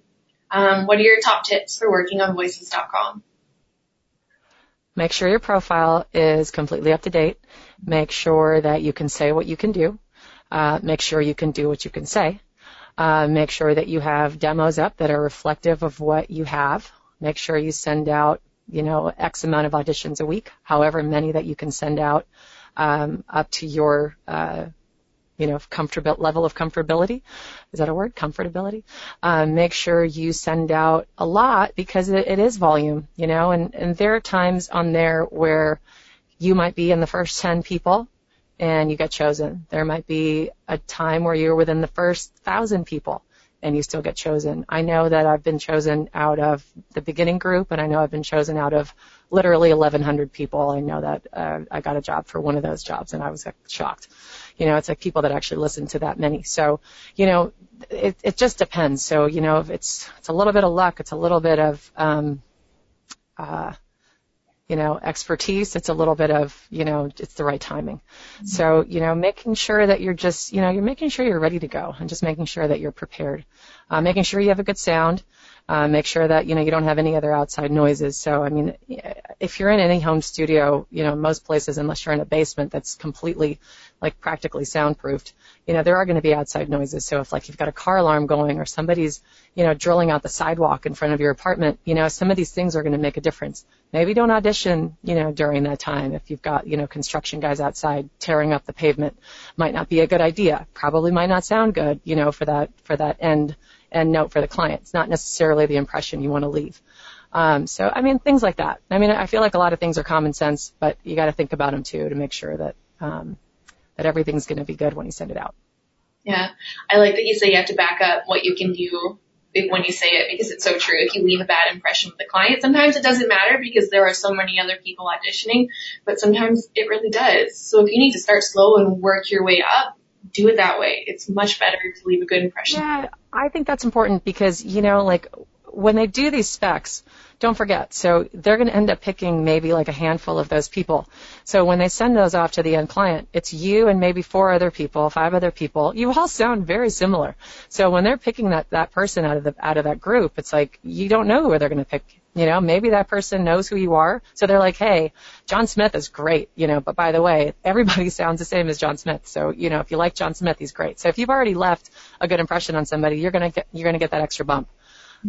Um, what are your top tips for working on voices.com? Make sure your profile is completely up to date. Make sure that you can say what you can do. Uh, make sure you can do what you can say. Uh, make sure that you have demos up that are reflective of what you have. Make sure you send out, you know, X amount of auditions a week, however many that you can send out um, up to your uh, you know, comfortable level of comfortability. Is that a word? Comfortability. Um, make sure you send out a lot because it, it is volume, you know, and, and there are times on there where you might be in the first 10 people and you get chosen. There might be a time where you're within the first thousand people and you still get chosen. I know that I've been chosen out of the beginning group, and I know I've been chosen out of literally 1,100 people. I know that uh, I got a job for one of those jobs, and I was shocked. You know, it's like people that actually listen to that many. So, you know, it, it just depends. So, you know, it's it's a little bit of luck. It's a little bit of um, uh, you know, expertise. It's a little bit of, you know, it's the right timing. Mm-hmm. So, you know, making sure that you're just, you know, you're making sure you're ready to go and just making sure that you're prepared. Uh, making sure you have a good sound. Uh, make sure that you know you don't have any other outside noises. So I mean, if you're in any home studio, you know most places, unless you're in a basement that's completely like practically soundproofed, you know there are going to be outside noises. So if like you've got a car alarm going or somebody's you know drilling out the sidewalk in front of your apartment, you know some of these things are going to make a difference. Maybe don't audition, you know, during that time if you've got you know construction guys outside tearing up the pavement. Might not be a good idea. Probably might not sound good, you know, for that for that end and note for the client. It's not necessarily the impression you want to leave. Um, so, I mean, things like that. I mean, I feel like a lot of things are common sense, but you got to think about them too to make sure that um, that everything's going to be good when you send it out. Yeah, I like that you say you have to back up what you can do when you say it because it's so true. If you leave a bad impression with the client, sometimes it doesn't matter because there are so many other people auditioning, but sometimes it really does. So if you need to start slow and work your way up, do it that way. It's much better to leave a good impression. Yeah, I think that's important because, you know, like when they do these specs, don't forget. So they're going to end up picking maybe like a handful of those people. So when they send those off to the end client, it's you and maybe four other people, five other people. You all sound very similar. So when they're picking that, that person out of the, out of that group, it's like you don't know who they're going to pick. You know, maybe that person knows who you are. So they're like, hey, John Smith is great, you know, but by the way, everybody sounds the same as John Smith. So, you know, if you like John Smith, he's great. So if you've already left a good impression on somebody, you're going to get, you're going to get that extra bump.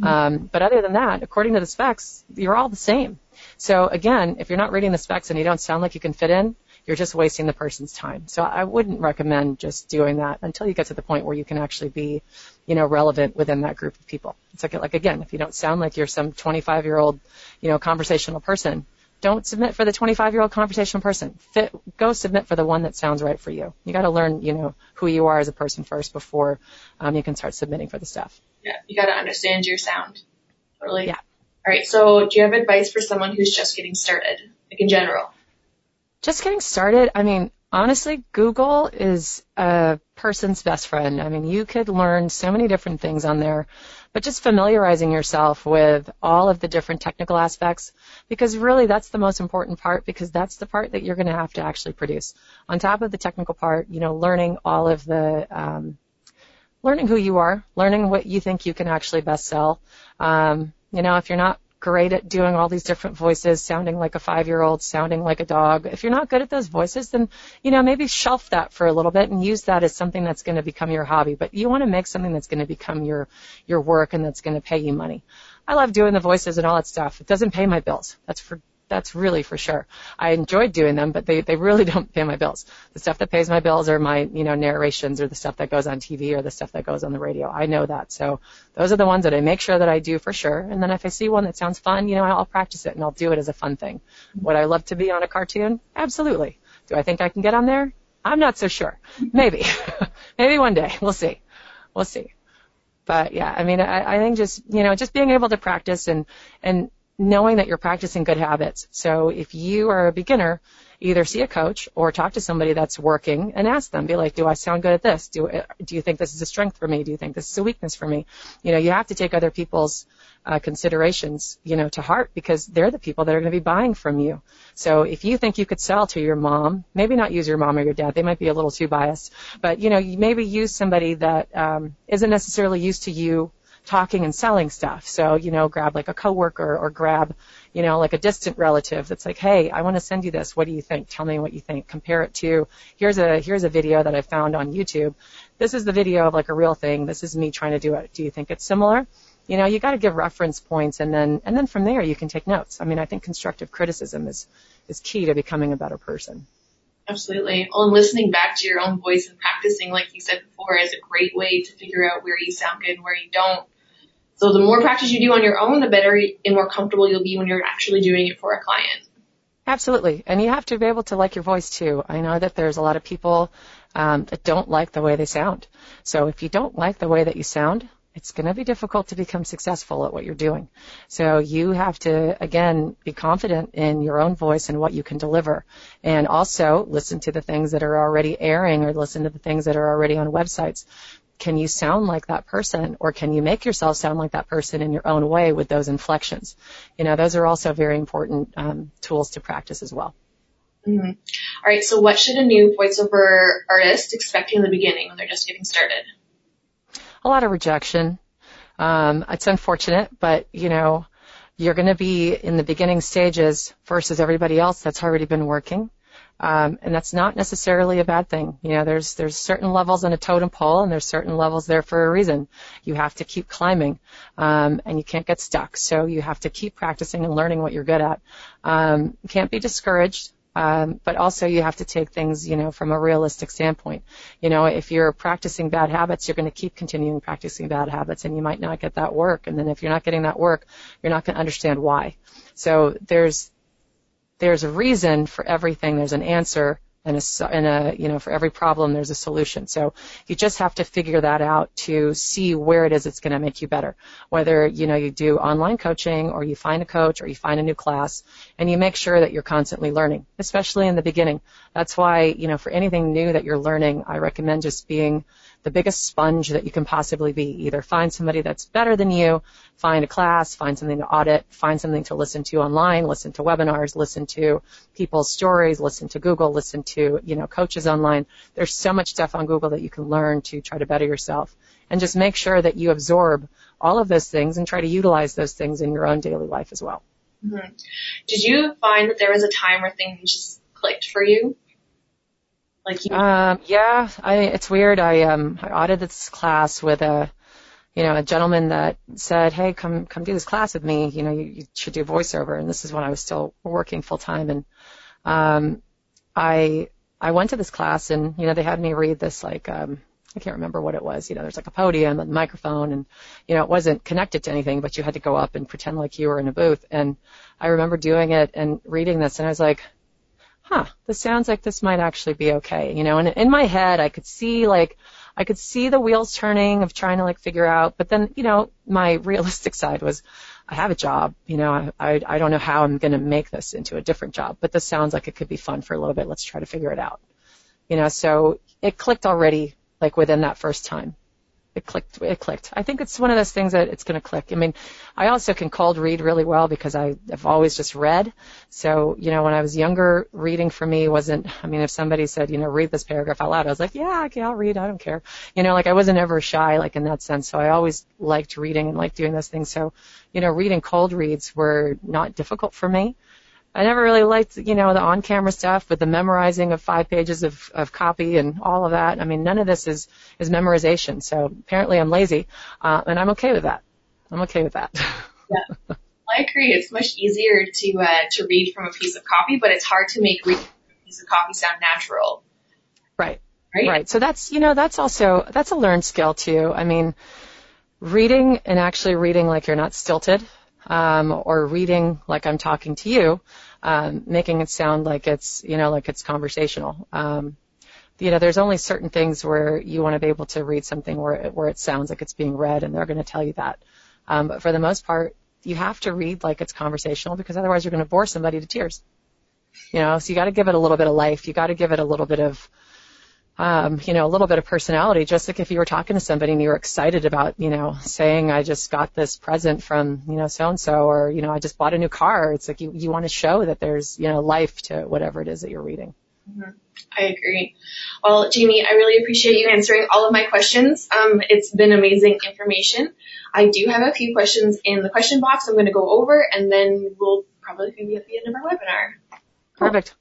Um, but other than that, according to the specs, you're all the same. So again, if you're not reading the specs and you don't sound like you can fit in, you're just wasting the person's time. So I wouldn't recommend just doing that until you get to the point where you can actually be, you know, relevant within that group of people. It's like, like again, if you don't sound like you're some 25 year old, you know, conversational person, don't submit for the 25 year old conversational person. Fit, go submit for the one that sounds right for you. You got to learn, you know, who you are as a person first before um, you can start submitting for the stuff. Yeah, you got to understand your sound. Totally. Yeah. All right. So, do you have advice for someone who's just getting started, like in general? Just getting started. I mean, honestly, Google is a person's best friend. I mean, you could learn so many different things on there, but just familiarizing yourself with all of the different technical aspects, because really that's the most important part, because that's the part that you're going to have to actually produce. On top of the technical part, you know, learning all of the, um, learning who you are, learning what you think you can actually best sell. Um, you know, if you're not great at doing all these different voices, sounding like a five-year-old, sounding like a dog. If you're not good at those voices, then, you know, maybe shelf that for a little bit and use that as something that's going to become your hobby. But you want to make something that's going to become your, your work and that's going to pay you money. I love doing the voices and all that stuff. It doesn't pay my bills. That's for that's really for sure. I enjoyed doing them, but they, they really don't pay my bills. The stuff that pays my bills are my, you know, narrations or the stuff that goes on TV or the stuff that goes on the radio. I know that. So those are the ones that I make sure that I do for sure. And then if I see one that sounds fun, you know, I'll practice it and I'll do it as a fun thing. Would I love to be on a cartoon? Absolutely. Do I think I can get on there? I'm not so sure. Maybe. Maybe one day. We'll see. We'll see. But yeah, I mean, I, I think just, you know, just being able to practice and, and knowing that you're practicing good habits. So if you are a beginner, either see a coach or talk to somebody that's working and ask them, be like, do I sound good at this? Do, do you think this is a strength for me? Do you think this is a weakness for me? You know, you have to take other people's uh, considerations, you know, to heart because they're the people that are going to be buying from you. So if you think you could sell to your mom, maybe not use your mom or your dad. They might be a little too biased, but you know, maybe use somebody that um, isn't necessarily used to you talking and selling stuff. So, you know, grab like a coworker or grab, you know, like a distant relative that's like, hey, I want to send you this. What do you think? Tell me what you think. Compare it to here's a here's a video that I found on YouTube. This is the video of like a real thing. This is me trying to do it. Do you think it's similar? You know, you got to give reference points and then and then from there you can take notes. I mean, I think constructive criticism is is key to becoming a better person. Absolutely. And listening back to your own voice and practicing, like you said before, is a great way to figure out where you sound good and where you don't. So the more practice you do on your own, the better and more comfortable you'll be when you're actually doing it for a client. Absolutely. And you have to be able to like your voice too. I know that there's a lot of people um, that don't like the way they sound. So if you don't like the way that you sound, it's going to be difficult to become successful at what you're doing. So you have to, again, be confident in your own voice and what you can deliver. And also listen to the things that are already airing or listen to the things that are already on websites can you sound like that person or can you make yourself sound like that person in your own way with those inflections? You know, those are also very important um, tools to practice as well. Mm-hmm. All right. So what should a new voiceover artist expect in the beginning when they're just getting started? A lot of rejection. Um, it's unfortunate, but you know, you're going to be in the beginning stages versus everybody else that's already been working. Um, and that's not necessarily a bad thing. You know, there's there's certain levels in a totem pole, and there's certain levels there for a reason. You have to keep climbing, um, and you can't get stuck. So you have to keep practicing and learning what you're good at. Um, can't be discouraged. Um, but also you have to take things, you know, from a realistic standpoint. You know, if you're practicing bad habits, you're going to keep continuing practicing bad habits and you might not get that work. And then if you're not getting that work, you're not going to understand why. So there's, there's a reason for everything. There's an answer and a, and a, you know, for every problem there's a solution. So you just have to figure that out to see where it is it's going to make you better. Whether, you know, you do online coaching or you find a coach or you find a new class and you make sure that you're constantly learning, especially in the beginning. That's why, you know, for anything new that you're learning, I recommend just being the biggest sponge that you can possibly be. Either find somebody that's better than you, find a class, find something to audit, find something to listen to online, listen to webinars, listen to people's stories, listen to Google, listen to, you know, coaches online. There's so much stuff on Google that you can learn to try to better yourself. And just make sure that you absorb all of those things and try to utilize those things in your own daily life as well. Mm-hmm. Did you find that there was a time where things just clicked for you? Like you- um, yeah, I, it's weird. I um, I audited this class with a, you know, a gentleman that said, "Hey, come come do this class with me. You know, you, you should do voiceover." And this is when I was still working full time, and um, I I went to this class, and you know, they had me read this like um, I can't remember what it was. You know, there's like a podium and a microphone and, you know, it wasn't connected to anything, but you had to go up and pretend like you were in a booth. And I remember doing it and reading this and I was like, huh, this sounds like this might actually be okay, you know, and in my head I could see like, I could see the wheels turning of trying to like figure out, but then, you know, my realistic side was, I have a job, you know, I, I, I don't know how I'm going to make this into a different job, but this sounds like it could be fun for a little bit. Let's try to figure it out. You know, so it clicked already like within that first time it clicked. It clicked. I think it's one of those things that it's going to click. I mean, I also can cold read really well because I have always just read. So, you know, when I was younger, reading for me wasn't. I mean, if somebody said, you know, read this paragraph out loud, I was like, yeah, okay, I'll read. I don't care. You know, like I wasn't ever shy, like in that sense. So I always liked reading and liked doing those things. So, you know, reading cold reads were not difficult for me. I never really liked, you know, the on-camera stuff with the memorizing of five pages of, of copy and all of that. I mean, none of this is, is memorization. So apparently I'm lazy, uh, and I'm okay with that. I'm okay with that. yeah. I agree. It's much easier to, uh, to read from a piece of copy, but it's hard to make reading from a piece of copy sound natural. Right. Right. Right. So that's, you know, that's also, that's a learned skill too. I mean, reading and actually reading like you're not stilted um, or reading like I'm talking to you, um, making it sound like it's you know like it's conversational. Um, you know, there's only certain things where you want to be able to read something where it, where it sounds like it's being read, and they're going to tell you that. Um, but for the most part, you have to read like it's conversational because otherwise you're going to bore somebody to tears. You know, so you got to give it a little bit of life. You got to give it a little bit of, um, you know, a little bit of personality. Just like if you were talking to somebody and you were excited about, you know, saying, I just got this present from, you know, so and so, or, you know, I just bought a new car. It's like you, you want to show that there's, you know, life to whatever it is that you're reading. Mm-hmm. I agree. Well, Jamie, I really appreciate you answering all of my questions. Um, it's been amazing information. I do have a few questions in the question box I'm going to go over, and then we'll probably be at the end of our webinar. Perfect.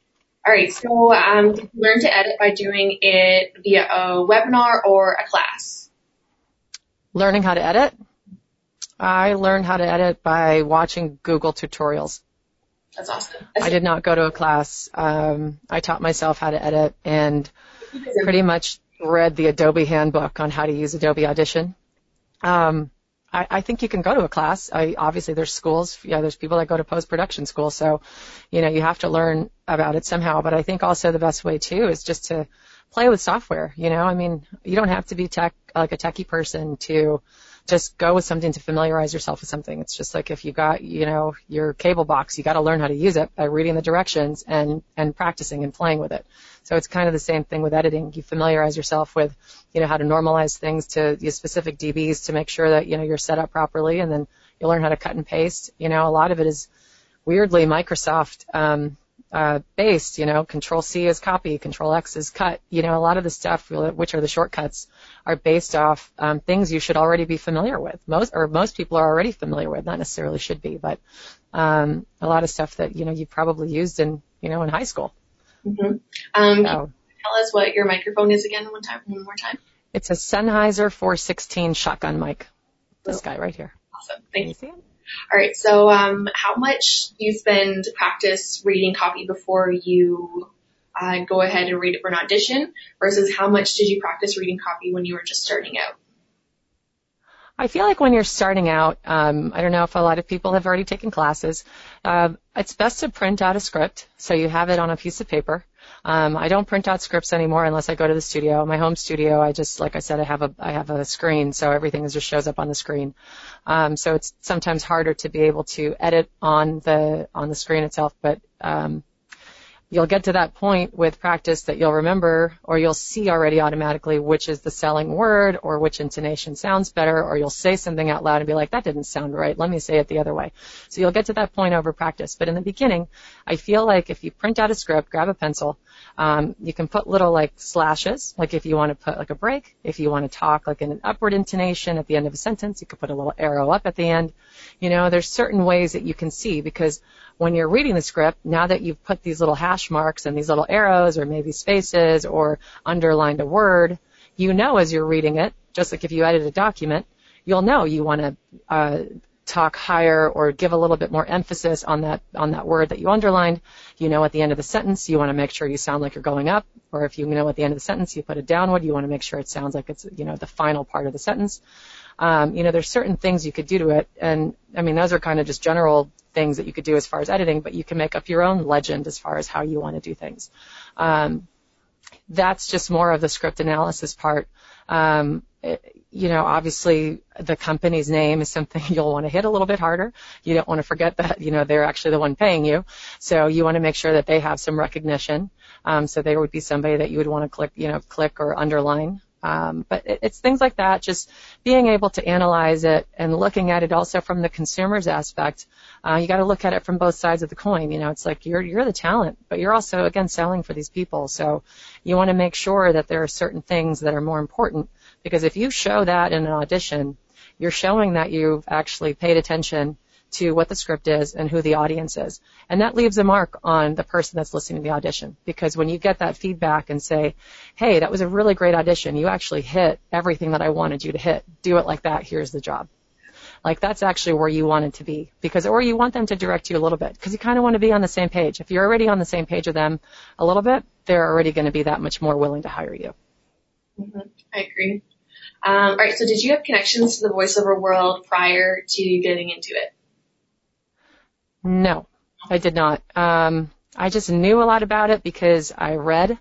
All right. So, um, did you learn to edit by doing it via a webinar or a class? Learning how to edit? I learned how to edit by watching Google tutorials. That's awesome. I did not go to a class. Um, I taught myself how to edit and pretty much read the Adobe handbook on how to use Adobe Audition. Um, I, I think you can go to a class. I, obviously, there's schools. Yeah, there's people that go to post production school, so you know you have to learn about it somehow. But I think also the best way too is just to play with software. You know, I mean, you don't have to be tech like a techie person to just go with something to familiarize yourself with something. It's just like if you got, you know, your cable box, you got to learn how to use it by reading the directions and, and practicing and playing with it. So it's kind of the same thing with editing. You familiarize yourself with, you know, how to normalize things to the specific DBs to make sure that, you know, you're set up properly and then you learn how to cut and paste. You know, a lot of it is weirdly Microsoft, um, uh, based, you know, control C is copy, control X is cut. You know, a lot of the stuff, which are the shortcuts, are based off um, things you should already be familiar with. Most or most people are already familiar with, not necessarily should be, but um, a lot of stuff that you know you probably used in you know in high school. Mm-hmm. Um, so, tell us what your microphone is again one time, one more time. It's a Sennheiser 416 shotgun mic. This oh. guy right here. Awesome. Thank you. All right. So, um, how much do you spend practice reading copy before you uh, go ahead and read it for an audition versus how much did you practice reading copy when you were just starting out? I feel like when you're starting out, um, I don't know if a lot of people have already taken classes. Uh, it's best to print out a script so you have it on a piece of paper. Um, I don't print out scripts anymore unless I go to the studio. My home studio, I just, like I said, I have a, I have a screen, so everything just shows up on the screen. Um, so it's sometimes harder to be able to edit on the, on the screen itself, but, um, you'll get to that point with practice that you'll remember or you'll see already automatically which is the selling word or which intonation sounds better or you'll say something out loud and be like, that didn't sound right. Let me say it the other way. So you'll get to that point over practice. But in the beginning, I feel like if you print out a script, grab a pencil, um, you can put little like slashes, like if you want to put like a break, if you want to talk like in an upward intonation at the end of a sentence, you could put a little arrow up at the end. You know, there's certain ways that you can see because when you're reading the script, now that you've put these little hash marks and these little arrows or maybe spaces or underlined a word, you know as you're reading it, just like if you edit a document, you'll know you want to uh, talk higher or give a little bit more emphasis on that on that word that you underlined. You know at the end of the sentence you want to make sure you sound like you're going up, or if you know at the end of the sentence you put it downward, you want to make sure it sounds like it's you know the final part of the sentence. Um, you know there's certain things you could do to it, and I mean those are kind of just general things that you could do as far as editing, but you can make up your own legend as far as how you want to do things. Um, that's just more of the script analysis part. Um, it, you know, obviously the company's name is something you'll want to hit a little bit harder. You don't want to forget that, you know, they're actually the one paying you. So you want to make sure that they have some recognition. Um, so there would be somebody that you would want to click, you know, click or underline um, but it, it's things like that, just being able to analyze it and looking at it also from the consumer's aspect. Uh, you got to look at it from both sides of the coin. You know, it's like you're you're the talent, but you're also again selling for these people. So you want to make sure that there are certain things that are more important because if you show that in an audition, you're showing that you've actually paid attention to what the script is and who the audience is. And that leaves a mark on the person that's listening to the audition. Because when you get that feedback and say, hey, that was a really great audition, you actually hit everything that I wanted you to hit. Do it like that, here's the job. Like that's actually where you want it to be. Because, or you want them to direct you a little bit. Because you kind of want to be on the same page. If you're already on the same page with them a little bit, they're already going to be that much more willing to hire you. Mm-hmm. I agree. Um, all right. So, did you have connections to the voiceover world prior to getting into it? No, I did not. Um, I just knew a lot about it because I read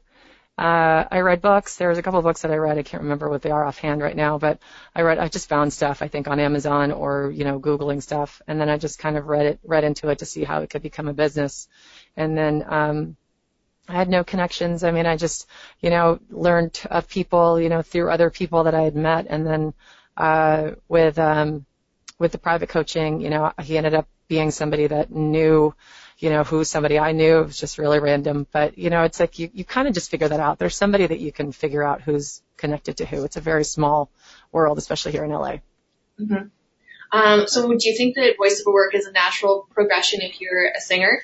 Uh, I read books. There was a couple of books that I read. I can't remember what they are offhand right now, but I read, I just found stuff, I think on Amazon or, you know, Googling stuff. And then I just kind of read it, read into it to see how it could become a business. And then, um, I had no connections. I mean, I just, you know, learned of people, you know, through other people that I had met. And then, uh, with, um, with the private coaching, you know, he ended up being somebody that knew, you know, who somebody I knew. It was just really random. But, you know, it's like you, you kind of just figure that out. There's somebody that you can figure out who's connected to who. It's a very small world, especially here in LA. Mm-hmm. Um, so do you think that voiceover work is a natural progression if you're a singer?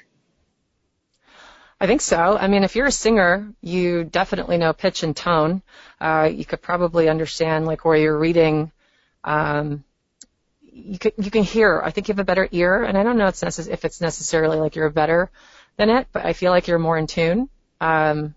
I think so. I mean, if you're a singer, you definitely know pitch and tone. Uh, you could probably understand like where you're reading, um, you can you can hear. I think you have a better ear, and I don't know it's necess- if it's necessarily like you're better than it, but I feel like you're more in tune. Um,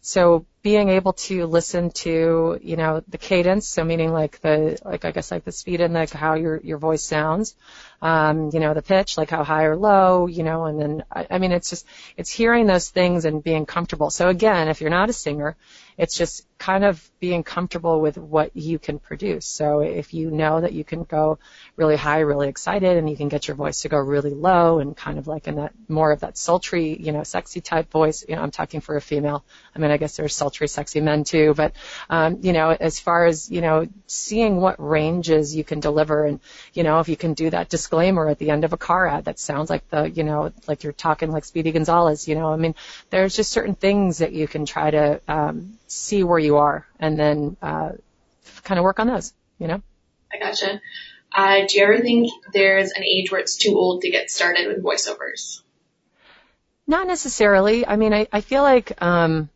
so being able to listen to you know the cadence, so meaning like the like I guess like the speed and like how your your voice sounds, um, you know the pitch, like how high or low, you know, and then I, I mean it's just it's hearing those things and being comfortable. So again, if you're not a singer, it's just kind of being comfortable with what you can produce. So if you know that you can go really high, really excited, and you can get your voice to go really low and kind of like in that more of that sultry, you know, sexy type voice. You know, I'm talking for a female. I mean, I guess there's sultry, sexy men too, but um, you know, as far as you know, seeing what ranges you can deliver, and you know, if you can do that disclaimer at the end of a car ad that sounds like the, you know, like you're talking like Speedy Gonzalez. You know, I mean, there's just certain things that you can try to um, see where you are and then uh, kind of work on those, you know? I gotcha. Uh, do you ever think there's an age where it's too old to get started with voiceovers? Not necessarily. I mean, I, I feel like um,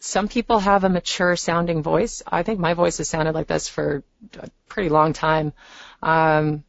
some people have a mature sounding voice. I think my voice has sounded like this for a pretty long time. Um,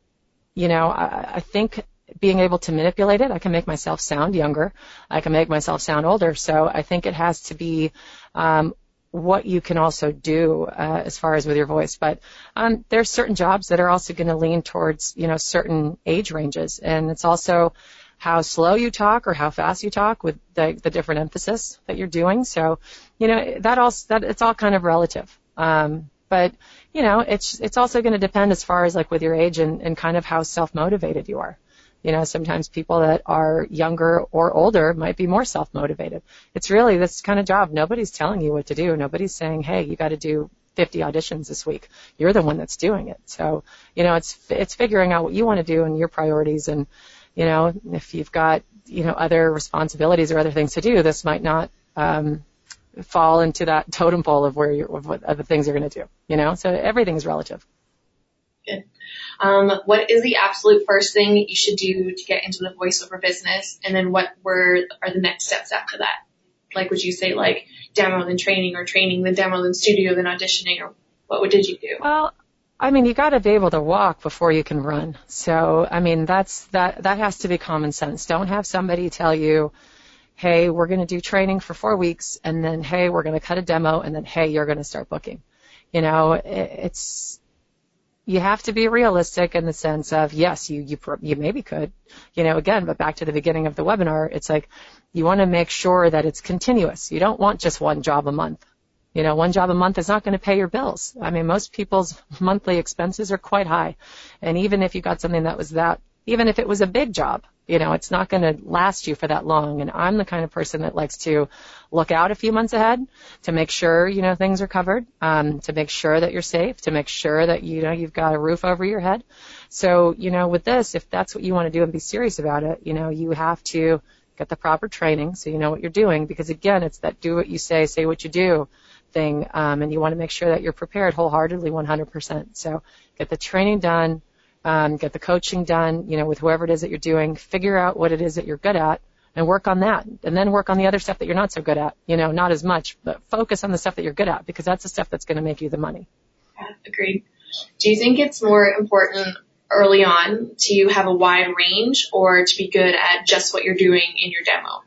you know, I, I think being able to manipulate it, I can make myself sound younger. I can make myself sound older. So I think it has to be um, what you can also do uh, as far as with your voice. But um, there's certain jobs that are also going to lean towards you know certain age ranges, and it's also how slow you talk or how fast you talk with the, the different emphasis that you're doing. So you know that all that it's all kind of relative. Um, but you know it's it's also going to depend as far as like with your age and, and kind of how self motivated you are. You know, sometimes people that are younger or older might be more self-motivated. It's really this kind of job. Nobody's telling you what to do. Nobody's saying, hey, you got to do 50 auditions this week. You're the one that's doing it. So, you know, it's, it's figuring out what you want to do and your priorities. And, you know, if you've got, you know, other responsibilities or other things to do, this might not, um, fall into that totem pole of where you're, of what other things you're going to do, you know? So everything is relative. Good. Um, what is the absolute first thing you should do to get into the voiceover business? And then what were, are the next steps after that? Like, would you say like demo then training or training then demo then studio then auditioning or what did you do? Well, I mean, you got to be able to walk before you can run. So, I mean, that's that that has to be common sense. Don't have somebody tell you, "Hey, we're going to do training for 4 weeks and then hey, we're going to cut a demo and then hey, you're going to start booking." You know, it's you have to be realistic in the sense of yes, you you you maybe could, you know, again, but back to the beginning of the webinar, it's like you want to make sure that it's continuous. You don't want just one job a month. You know, one job a month is not going to pay your bills. I mean, most people's monthly expenses are quite high, and even if you got something that was that, even if it was a big job, you know, it's not going to last you for that long. And I'm the kind of person that likes to look out a few months ahead to make sure, you know, things are covered, um, to make sure that you're safe, to make sure that, you know, you've got a roof over your head. So, you know, with this, if that's what you want to do and be serious about it, you know, you have to get the proper training so you know what you're doing because again, it's that do what you say, say what you do thing. Um, and you want to make sure that you're prepared wholeheartedly 100%. So get the training done um, get the coaching done, you know, with whoever it is that you're doing, figure out what it is that you're good at and work on that and then work on the other stuff that you're not so good at, you know, not as much, but focus on the stuff that you're good at because that's the stuff that's going to make you the money. Agreed. Do you think it's more important early on to have a wide range or to be good at just what you're doing in your demo?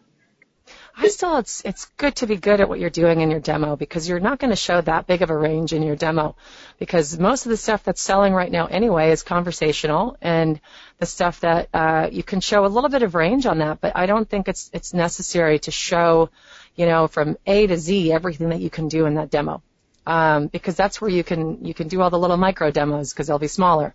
I still, it's it's good to be good at what you're doing in your demo because you're not going to show that big of a range in your demo because most of the stuff that's selling right now anyway is conversational and the stuff that uh, you can show a little bit of range on that, but I don't think it's it's necessary to show, you know, from A to Z everything that you can do in that demo. Um, because that's where you can you can do all the little micro demos because they'll be smaller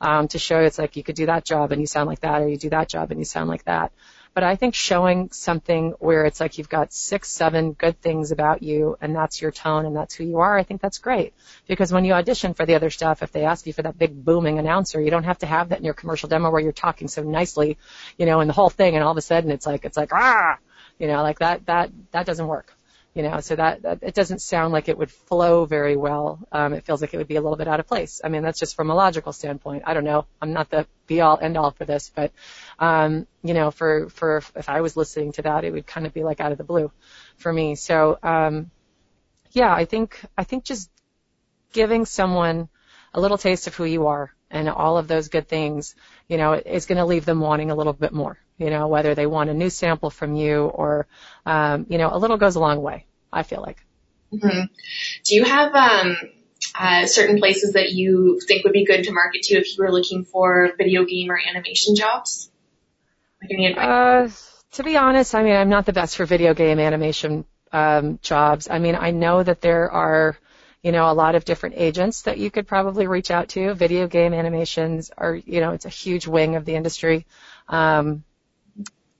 um, to show it's like you could do that job and you sound like that, or you do that job and you sound like that. But I think showing something where it's like you've got six, seven good things about you and that's your tone and that's who you are, I think that's great. Because when you audition for the other stuff, if they ask you for that big booming announcer, you don't have to have that in your commercial demo where you're talking so nicely, you know, and the whole thing and all of a sudden it's like, it's like, ah, you know, like that, that, that doesn't work you know, so that, that it doesn't sound like it would flow very well. Um, it feels like it would be a little bit out of place. I mean, that's just from a logical standpoint. I don't know. I'm not the be all end all for this, but um, you know, for for if I was listening to that, it would kind of be like out of the blue for me. So um, yeah, I think I think just giving someone a little taste of who you are and all of those good things, you know, is going to leave them wanting a little bit more. You know, whether they want a new sample from you or, um, you know, a little goes a long way. I feel like. Mm-hmm. Do you have um, uh, certain places that you think would be good to market to if you were looking for video game or animation jobs? Like any advice? Uh, to be honest, I mean, I'm not the best for video game animation um, jobs. I mean, I know that there are, you know, a lot of different agents that you could probably reach out to. Video game animations are, you know, it's a huge wing of the industry. Um,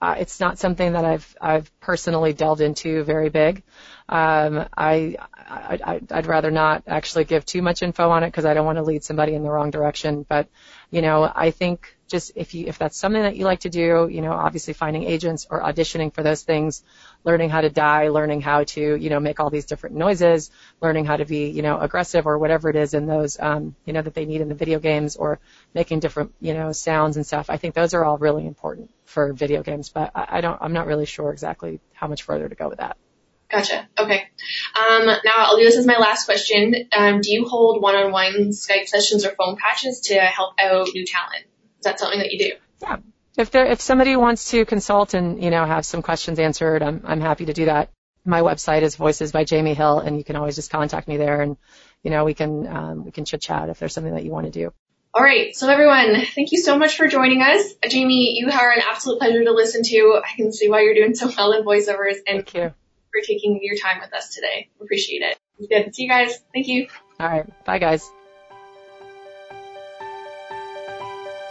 uh, it's not something that I've I've personally delved into very big. Um, I, I I'd rather not actually give too much info on it because I don't want to lead somebody in the wrong direction. But you know, I think just if you if that's something that you like to do, you know, obviously finding agents or auditioning for those things, learning how to die, learning how to you know make all these different noises, learning how to be you know aggressive or whatever it is in those um, you know that they need in the video games or making different you know sounds and stuff. I think those are all really important for video games, but I, I don't I'm not really sure exactly how much further to go with that. Gotcha. Okay. Um, now I'll do this as my last question. Um, do you hold one-on-one Skype sessions or phone patches to help out new talent? Is that something that you do? Yeah. If there, if somebody wants to consult and you know have some questions answered, I'm I'm happy to do that. My website is Voices by Jamie Hill, and you can always just contact me there, and you know we can um, we can chit chat if there's something that you want to do. All right, so everyone, thank you so much for joining us. Jamie, you are an absolute pleasure to listen to. I can see why you're doing so well in voiceovers, and thank you for taking your time with us today. Appreciate it. Good. To see you guys. Thank you. All right. Bye, guys.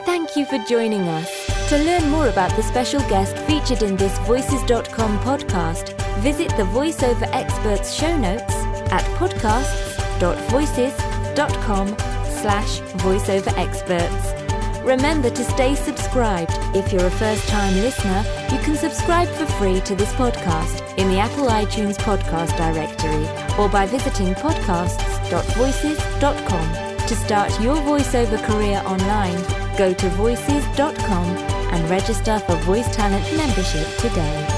Thank you for joining us. To learn more about the special guest featured in this Voices.com podcast, visit the VoiceOver Experts show notes at podcasts.voices.com slash voiceoverexperts. Remember to stay subscribed. If you're a first time listener, you can subscribe for free to this podcast in the Apple iTunes podcast directory or by visiting podcasts.voices.com. To start your voiceover career online, go to voices.com and register for Voice Talent membership today.